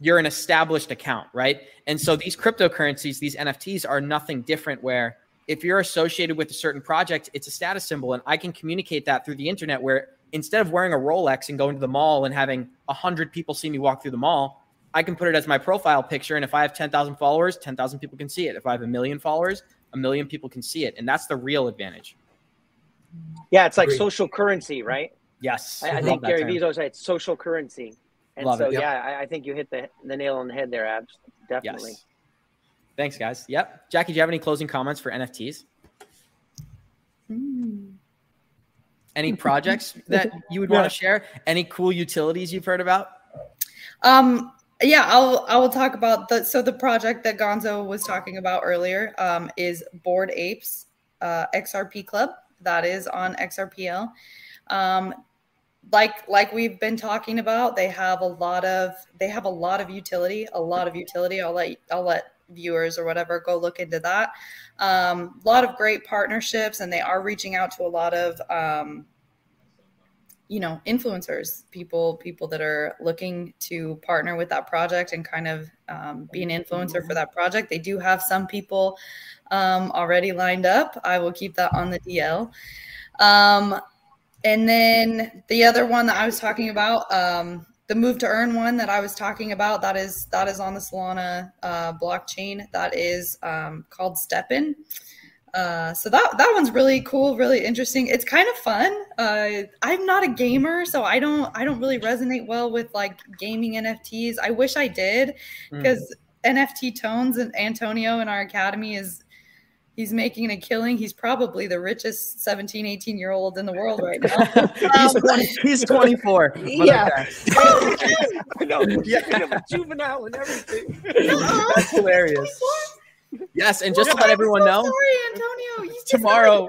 you're an established account, right? And so these cryptocurrencies, these NFTs are nothing different where if you're associated with a certain project, it's a status symbol and I can communicate that through the internet where instead of wearing a Rolex and going to the mall and having 100 people see me walk through the mall, I can put it as my profile picture and if I have 10,000 followers, 10,000 people can see it. If I have a million followers, a million people can see it and that's the real advantage. Yeah, it's like Agreed. social currency, right? Yes. I, I think Gary term. Vee's always said it's social currency. And Love so, it. Yep. yeah, I, I think you hit the, the nail on the head there, Abs. Definitely. Yes. Thanks, guys. Yep. Jackie, do you have any closing comments for NFTs? Hmm. Any projects that you would want to share? Any cool utilities you've heard about? Um, yeah, I'll I will talk about the so the project that Gonzo was talking about earlier um, is Bored Apes uh, XRP Club that is on XRPL. Um, like like we've been talking about, they have a lot of they have a lot of utility, a lot of utility. I'll let I'll let viewers or whatever go look into that. Um, a lot of great partnerships, and they are reaching out to a lot of um, you know influencers people people that are looking to partner with that project and kind of um, be an influencer for that project they do have some people um, already lined up i will keep that on the dl um, and then the other one that i was talking about um, the move to earn one that i was talking about that is that is on the solana uh, blockchain that is um, called STEPN uh, so that that one's really cool, really interesting. It's kind of fun. Uh, I'm not a gamer, so I don't I don't really resonate well with like gaming NFTs. I wish I did because mm. NFT Tones and Antonio in our academy is he's making a killing. He's probably the richest 17, 18 year old in the world right now. he's, um, 20, he's 24. Yeah. Oh, no, yeah. juvenile and everything. That's hilarious. 24? Yes, and just to let everyone know, sorry, Antonio. tomorrow,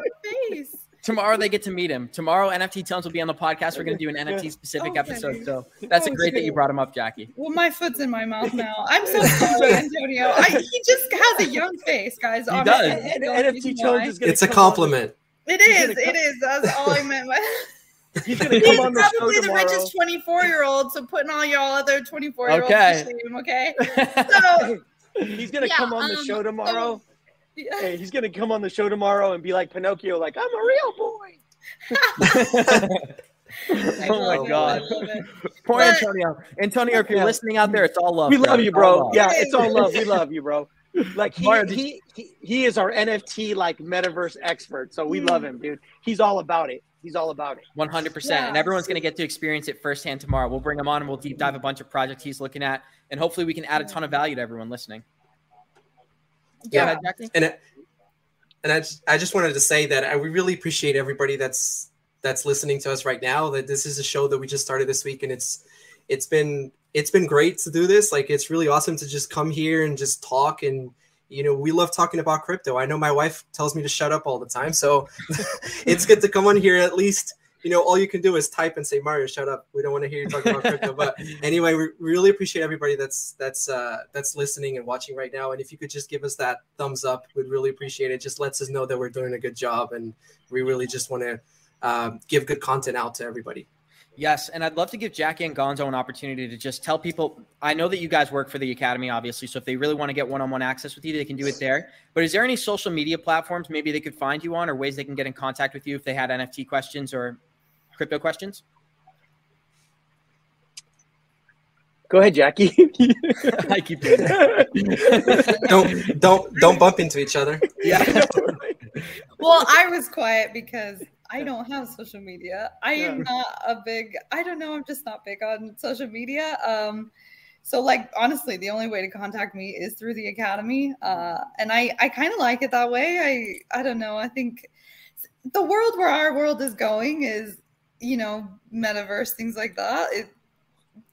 tomorrow they get to meet him. Tomorrow, NFT Tones will be on the podcast. We're going to do an NFT specific okay. episode. So that's oh, great that you brought him up, Jackie. Well, my foot's in my mouth now. I'm so sorry, Antonio. I, he just has a young face, guys. He does. NFT Tones is going It's a compliment. On. It is. It is. That's all I meant. He's gonna come on the show probably the richest 24 year old, so putting all y'all other 24 year olds okay. to shame, okay? So He's gonna Yeah, come on the um, show tomorrow. Yeah. Hey, he's gonna come on the show tomorrow and be like Pinocchio, like I'm a real boy. Oh my it, God. I love it. Poor But- Antonio. Antonio, if you're Yeah. listening out there, it's all love. We love you, bro. love. Yeah, it's all love. We love you, bro. Like he, Mario, he, he, he is our NFT like metaverse expert, so we love mm. him, dude. He's all about it. He's all about it. 100%. Yeah. And everyone's going to get to experience it firsthand tomorrow. We'll bring him on and we'll deep dive a bunch of projects he's looking at. And hopefully we can add a ton of value to everyone listening. Yeah. and it, and I just, I just wanted to say that I we really appreciate everybody that's that's listening to us right now. That this is a show that we just started this week, and it's it's been it's been great to do this. Like it's really awesome to just come here and just talk and you know we love talking about crypto. I know my wife tells me to shut up all the time, so it's good to come on here at least. You know, all you can do is type and say, "Mario, shut up. We don't want to hear you talking about crypto." But anyway, we really appreciate everybody that's that's uh, that's listening and watching right now. And if you could just give us that thumbs up, we'd really appreciate it. Just lets us know that we're doing a good job, and we really just want to um, give good content out to everybody. Yes, and I'd love to give Jackie and Gonzo an opportunity to just tell people. I know that you guys work for the academy, obviously. So if they really want to get one-on-one access with you, they can do it there. But is there any social media platforms maybe they could find you on, or ways they can get in contact with you if they had NFT questions or crypto questions? Go ahead, Jackie. I keep doing that. Don't don't don't bump into each other. Yeah. well, I was quiet because I don't have social media. I am not a big. I don't know. I'm just not big on social media. Um, so like honestly, the only way to contact me is through the academy, uh, and I I kind of like it that way. I I don't know. I think the world where our world is going is you know metaverse things like that. It,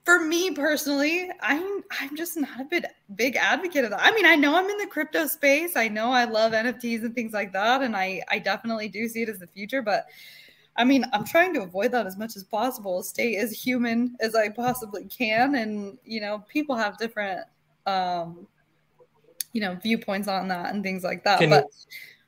for me personally, I'm I'm just not a big big advocate of that. I mean, I know I'm in the crypto space. I know I love NFTs and things like that, and I I definitely do see it as the future. But I mean, I'm trying to avoid that as much as possible. Stay as human as I possibly can, and you know, people have different um, you know viewpoints on that and things like that. Can but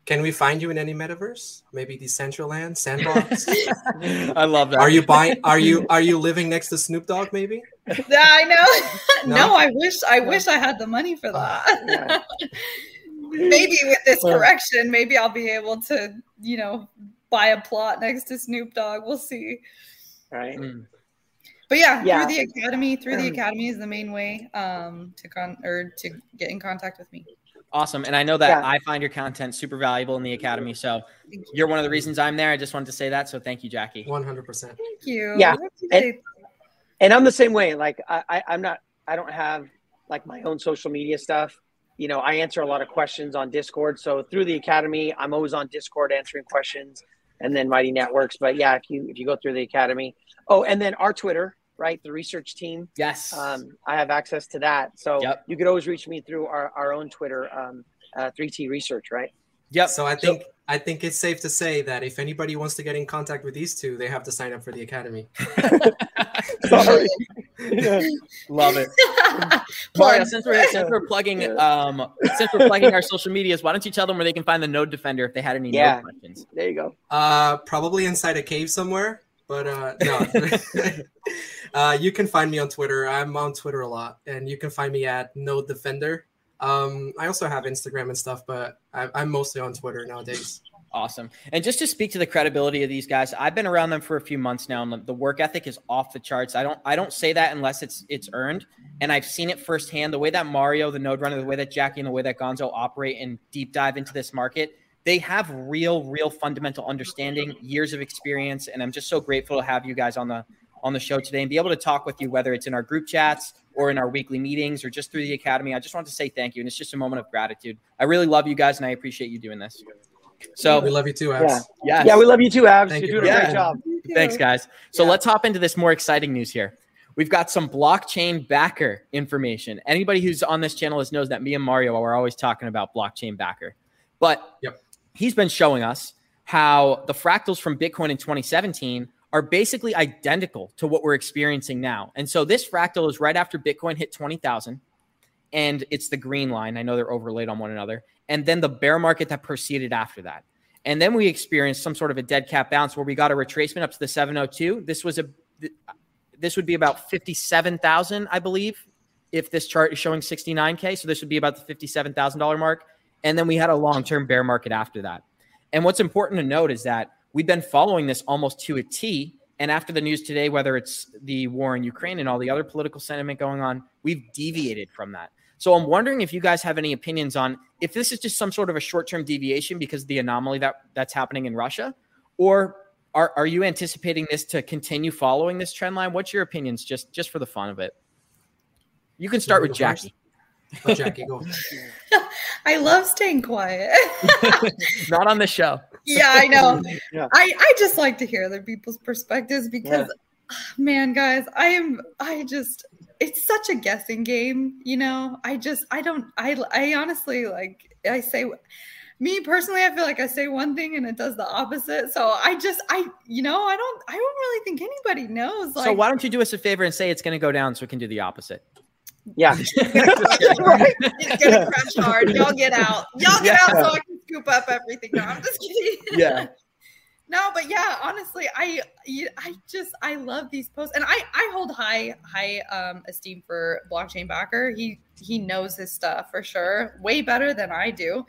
can we find you in any metaverse? Maybe Decentraland, Sandbox. I love that. are you buying? Are you are you living next to Snoop Dogg? Maybe. Yeah, I know. No? no? I wish I wish I had the money for that. maybe with this Well- correction, maybe I'll be able to, you know, buy a plot next to Snoop Dogg. We'll see. right? Mm. But yeah, Yeah. through the academy, through the academy is the main way um to con or to get in contact with me. Awesome. And I know that Yeah. I find your content super valuable in the academy. So you. you're one of the reasons I'm there. I just wanted to say that. So thank you, Jackie. One hundred percent. Thank you. Yeah, I appreciate And I'm the same way. Like I, I, I'm not. I don't have like my own social media stuff. You know, I answer a lot of questions on Discord. So through the academy, I'm always on Discord answering questions. and then Mighty Networks. But yeah, if you if you go through the academy, oh, and then our Twitter, right, the research team. Yes. Um, I have access to that, so Yep. you could always reach me through our, our own Twitter, um, uh, 3T Research, right? Yep. So I think I think it's safe to say that if anybody wants to get in contact with these two, they have to sign up for the academy. Sorry. Love it. Mario, since we're since we're plugging um since we're plugging our social medias, why don't you tell them where they can find the Node Defender if they had any Yeah. node questions? There you go. Uh, probably inside a cave somewhere, but uh, no. Uh, you can find me on Twitter. I'm on Twitter a lot, and you can find me at Node Defender. Um, I also have Instagram and stuff, but I, I'm mostly on Twitter nowadays. Awesome. And just to speak to the credibility of these guys, I've been around them for a few months now, and the- work ethic is off the charts. I don't I don't say that unless it's it's earned, and I've seen it firsthand. The way that Mario, the Node Runner, the way that Jackie, and the way that Gonzo operate and deep dive into this market, they have real, real fundamental understanding, years of experience, and I'm just so grateful to have you guys on the on the show today and be able to talk with you, whether it's in our group chats or in our weekly meetings or just through the academy. I just want to say thank you, and it's just a moment of gratitude. I really love you guys, and I appreciate you doing this. So we love you too, Abs. Yeah. Yes. Yeah, we love you too, Abs. Thank You're you. doing a Yeah. great job. Thanks, guys. So Yeah. let's hop into this more exciting news here. We've got some blockchain backer information. Anybody who's on this channel is knows that me and Mario are always talking about blockchain backer. But Yep. he's been showing us how the fractals from Bitcoin in 2017 are basically identical to what we're experiencing now. And so this fractal is right after Bitcoin hit 20,000 and it's the green line. I know they're overlaid on one another. And then the bear market that proceeded after that. And then we experienced some sort of a dead cat bounce where we got a retracement up to the 702. This was a this would be about 57,000, I believe, if this chart is showing 69k. So this would be about the $57,000 mark. And then we had a long-term bear market after that. And what's important to note is that we've been following this almost to a T. And after the news today, whether it's the war in Ukraine and all the other political sentiment going on, we've deviated from that. So I'm wondering if you guys have any opinions on if this is just some sort of a short-term deviation because of the anomaly that that's happening in Russia, or are, are you anticipating this to continue following this trend line? What's your opinions just just for the fun of it? You can start with wanna go first? Jackie. Oh, Jackie, go. I love staying quiet. Not on the show. Yeah, I know. Yeah. I I just like to hear other people's perspectives because ah, man, guys, I am I just it's such a guessing game, you know. I just I don't I I honestly like I say me personally I feel like I say one thing and it does the opposite. So I just I you know, I don't I don't really think anybody knows like so why don't you do us a favor and say it's going to go down so we can do the opposite? Yeah. right. It's gonna crash hard. Y'all get out. Y'all get out so I can scoop up everything. No, I'm just kidding. Yeah. No, but yeah, honestly, I I just I love these posts, and I I hold high high um esteem for blockchain backer. He he knows his stuff for sure, way better than I do.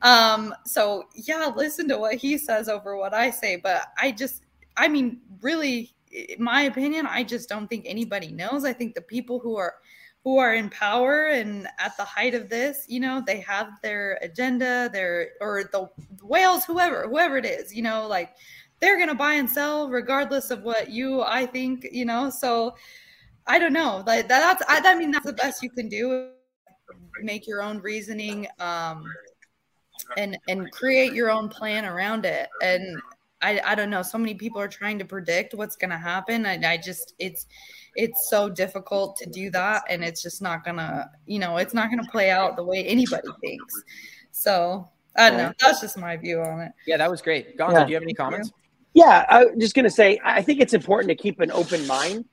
Um, so yeah, listen to what he says over what I say. But I just, I mean, really, in my opinion, I just don't think anybody knows. I think the people who are who are in power and at the height of this, you know, they have their agenda, their or the whales, whoever, whoever it is, you know, like they're gonna buy and sell regardless of what you I think, you know. So I don't know. Like that's I, I mean that's the best you can do. Make your own reasoning, um, and and create your own plan around it. And I I don't know. So many people are trying to predict what's gonna happen, and I just it's it's so difficult to do that and it's just not gonna you know it's not gonna play out the way anybody thinks so i don't know that's just my view on it Yeah, that was great. Gonzo, Yeah. do you have any comments? Yeah, I was just gonna say, I think it's important to keep an open mind.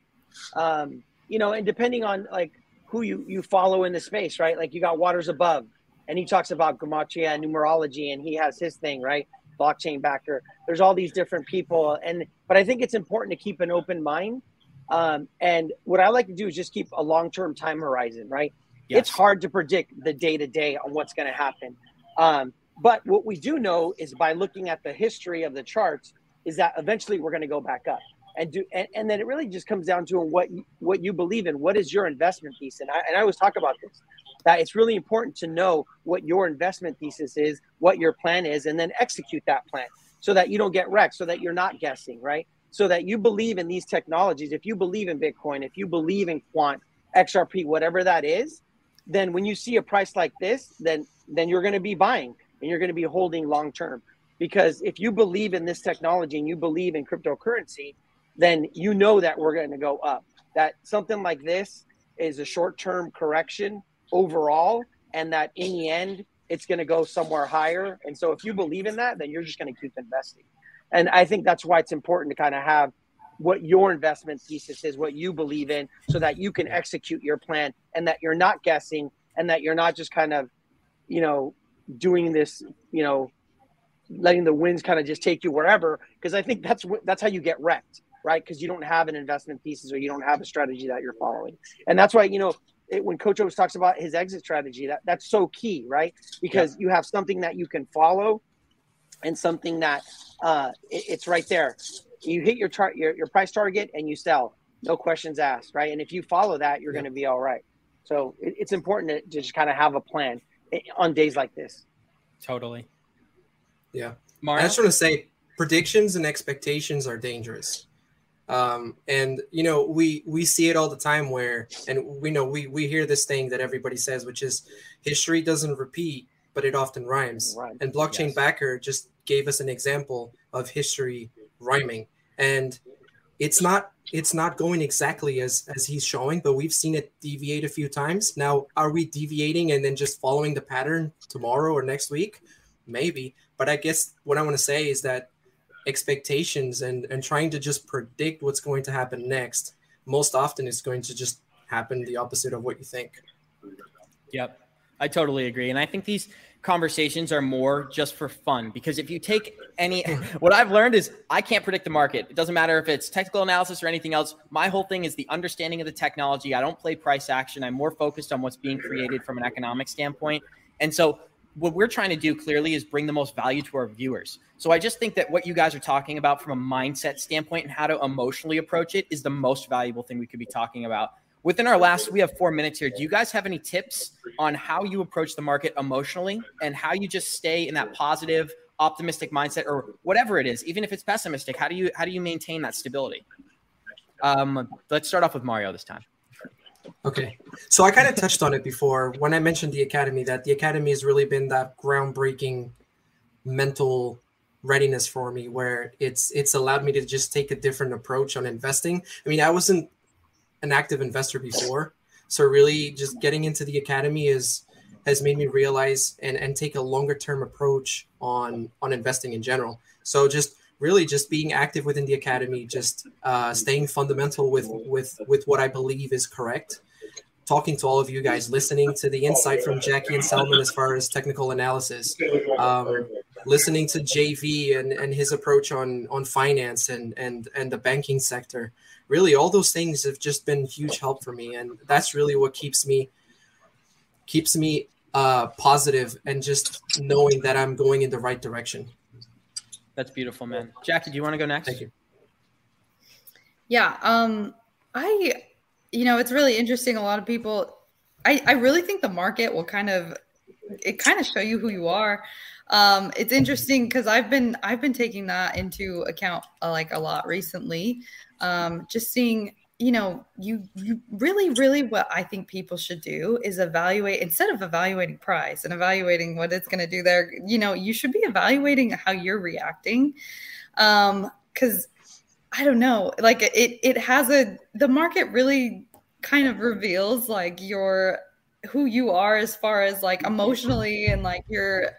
Um, you know, and depending on like who you you follow in the space, right? Like you got Waters Above, and he talks about gematria and numerology, and he has his thing, right? Blockchain backer. There's all these different people, and but I think it's important to keep an open mind. Um, and what I like to do is just keep a long term time horizon, right? It's hard to predict the day to day on what's going to happen. Um, but what we do know is by looking at the history of the charts, is that eventually we're going to go back up and do and, and then it really just comes down to what you, what you believe in what is your investment thesis and I, and I always talk about this that it's really important to know what your investment thesis is what your plan is and then execute that plan so that you don't get wrecked so that you're not guessing right so that you believe in these technologies if you believe in bitcoin if you believe in quant xrp whatever that is then when you see a price like this then then you're going to be buying and you're going to be holding long term because if you believe in this technology and you believe in cryptocurrency, then you know that we're going to go up. That something like this is a short term correction overall, and that in the end, it's going to go somewhere higher. And so if you believe in that, then you're just going to keep investing. And I think that's why it's important to kind of have what your investment thesis is, what you believe in, so that you can execute your plan and that you're not guessing and that you're not just kind of, you know, doing this, you know, letting the winds kind of just take you wherever. Because I think that's what that's how you get wrecked, right? Because you don't have an investment thesis or you don't have a strategy that you're following. And that's why, you know, it, when Coach O's talks about his exit strategy, that that's so key, right? Because yeah. you have something that you can follow and something that uh, it, it's right there. You hit your, tar- your your price target and you sell, no questions asked, right? And if you follow that, you're yeah. going to be all right. So it, it's important to, to just kind of have a plan eh, on days like this. Totally. Yeah. Mario? I just want to say predictions and expectations are dangerous. Um, and you know, we we see it all the time where and we know we we hear this thing that everybody says, which is history doesn't repeat, but it often rhymes. Right. And blockchain yes. backer just gave us an example of history rhyming. And it's not it's not going exactly as as he's showing but we've seen it deviate a few times. Now are we deviating and then just following the pattern tomorrow or next week? Maybe. But i guess what i want to say is that expectations and and trying to just predict what's going to happen next most often is going to just happen the opposite of what you think. Yep. I totally agree. And i think these conversations are more just for fun because if you take any what I've learned is I can't predict the market. It doesn't matter if it's technical analysis or anything else. My whole thing is the understanding of the technology. I don't play price action. I'm more focused on what's being created from an economic standpoint. And so what we're trying to do clearly is bring the most value to our viewers. So I just think that what you guys are talking about from a mindset standpoint and how to emotionally approach it is the most valuable thing we could be talking about within our last we have four minutes here. Do you guys have any tips on how you approach the market emotionally and how you just stay in that positive optimistic mindset or whatever it is even if it's pessimistic how do you how do you maintain that stability? Um, let's start off with mario this time. Okay. So i kind of touched on it before when i mentioned the academy that the academy has really been that groundbreaking mental readiness for me where it's it's allowed me to just take a different approach on investing. I mean i wasn't an active investor before. So really just getting into the academy is has made me realize and, and take a longer term approach on on investing in general. So just really just being active within the academy, just uh, staying fundamental with with with what I believe is correct. Talking to all of you guys, listening to the insight from Jackie and Selman as far as technical analysis, um, listening to JV and, and his approach on on finance and and and the banking sector really all those things have just been huge help for me and that's really what keeps me keeps me uh positive and just knowing that i'm going in the right direction. That's beautiful man. Jackie do you want to go next? Thank you. Yeah um i you know it's really interesting. A lot of people i i really think the market will kind of it kind of show you who you are um it's interesting because i've been i've been taking that into account uh, like a lot recently. Um, just seeing you know you you really really what i think people should do is evaluate instead of evaluating price and evaluating what it's going to do there you know you should be evaluating how you're reacting. Um because i don't know like it it has a the market really kind of reveals like your who you are as far as like emotionally and like your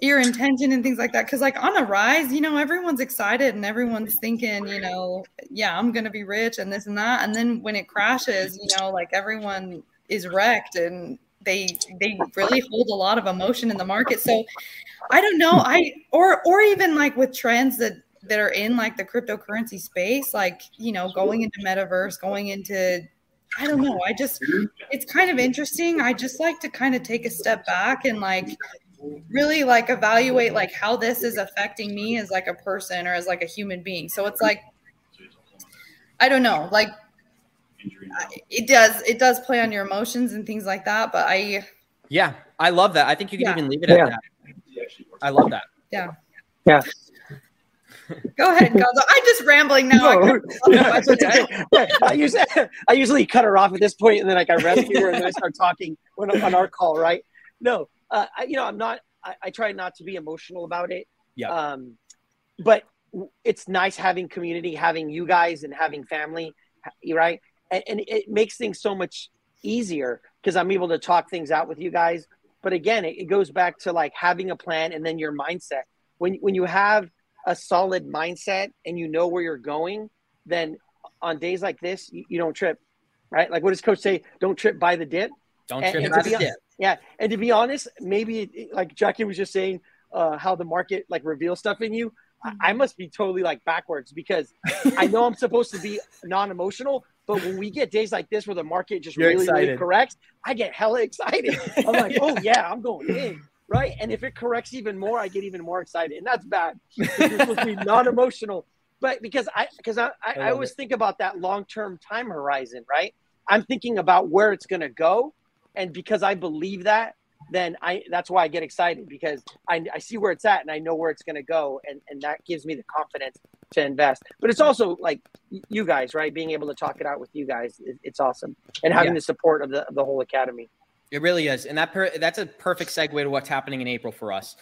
your intention and things like that. Because like on a rise you know everyone's excited and everyone's thinking you know yeah i'm gonna be rich and this and that. And then when it crashes you know like everyone is wrecked and they they really hold a lot of emotion in the market. So i don't know. I or or even like with trends that that are in like the cryptocurrency space like you know going into metaverse going into i don't know. I just it's kind of interesting. I just like to kind of take a step back and like really like evaluate like how this is affecting me as like a person or as like a human being. So it's like I don't know, like it does it does play on your emotions and things like that, but I Yeah, I love that. I think you can yeah. even leave it at yeah. that. I love that. Yeah. Yeah. Go ahead, Gonzo. I'm just rambling now. No, I, yeah, I, usually, I usually cut her off at this point, and then like I rescue her, and then I start talking when, on our call, right? No, uh, I, you know, I'm not. I, I, try not to be emotional about it. Yeah. Um, but it's nice having community, having you guys, and having family, right? And, and it makes things so much easier because I'm able to talk things out with you guys. But again, it, it goes back to like having a plan and then your mindset. When when you have a solid mindset and you know where you're going, then on days like this, you, you don't trip, right? Like what does coach say? Don't trip by the dip. Don't And- trip and by the dip. Yeah, and to be honest, maybe like Jackie was just saying, uh, how the market like reveals stuff in you. I, I must be totally like backwards because I know I'm supposed to be non-emotional, but when we get days like this where the market just You're really, really corrects, I get hella excited. I'm like, oh yeah, I'm going in, right? And if it corrects even more, I get even more excited, and that's bad. You're supposed to be non-emotional, but because I because I, I, I I always think about that long-term time horizon, right? I'm thinking about where it's going to go, and because I believe that, then I that's why I get excited because I, I see where it's at and I know where it's going to go, and and that gives me the confidence to invest. But it's also like you guys, right? Being able to talk it out with you guys, it, it's awesome, and having Yeah. the support of the of the whole academy. It really is, and that per- that's a perfect segue to what's happening in April for us.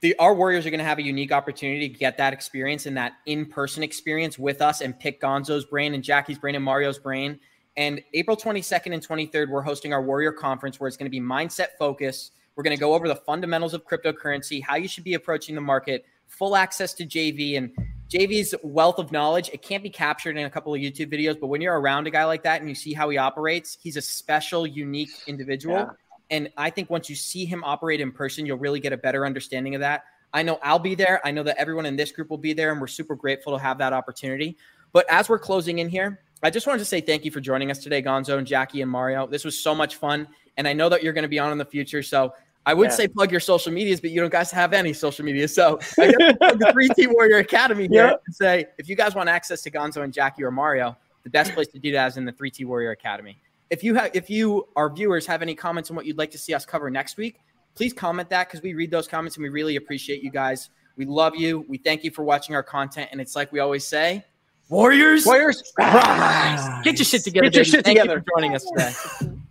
The our Warriors are going to have a unique opportunity to get that experience and that in-person experience with us and pick Gonzo's brain and Jackie's brain and Mario's brain. And April 22nd and 23rd, we're hosting our Warrior Conference where it's going to be mindset focus. We're going to go over the fundamentals of cryptocurrency, how you should be approaching the market, full access to JV and JV's wealth of knowledge. It can't be captured in a couple of YouTube videos, but when you're around a guy like that and you see how he operates, he's a special, unique individual. Yeah. And I think once you see him operate in person, you'll really get a better understanding of that. I know I'll be there. I know that everyone in this group will be there, and we're super grateful to have that opportunity. But as we're closing in here, I just wanted to say thank you for joining us today, Gonzo and Jackie and Mario. This was so much fun. And I know that you're going to be on in the future. So I would Yeah. say plug your social medias, but you don't guys have any social media. So I guess plug the 3T Warrior Academy here Yeah. and say if you guys want access to Gonzo and Jackie or Mario, the best place to do that is in the 3T Warrior Academy. If you have if you our viewers have any comments on what you'd like to see us cover next week, please comment that because we read those comments and we really appreciate you guys. We love you. We thank you for watching our content. And it's like we always say, Warriors, Warriors, rise. Get your shit together. Get your baby. shit Thank you together. for joining us today.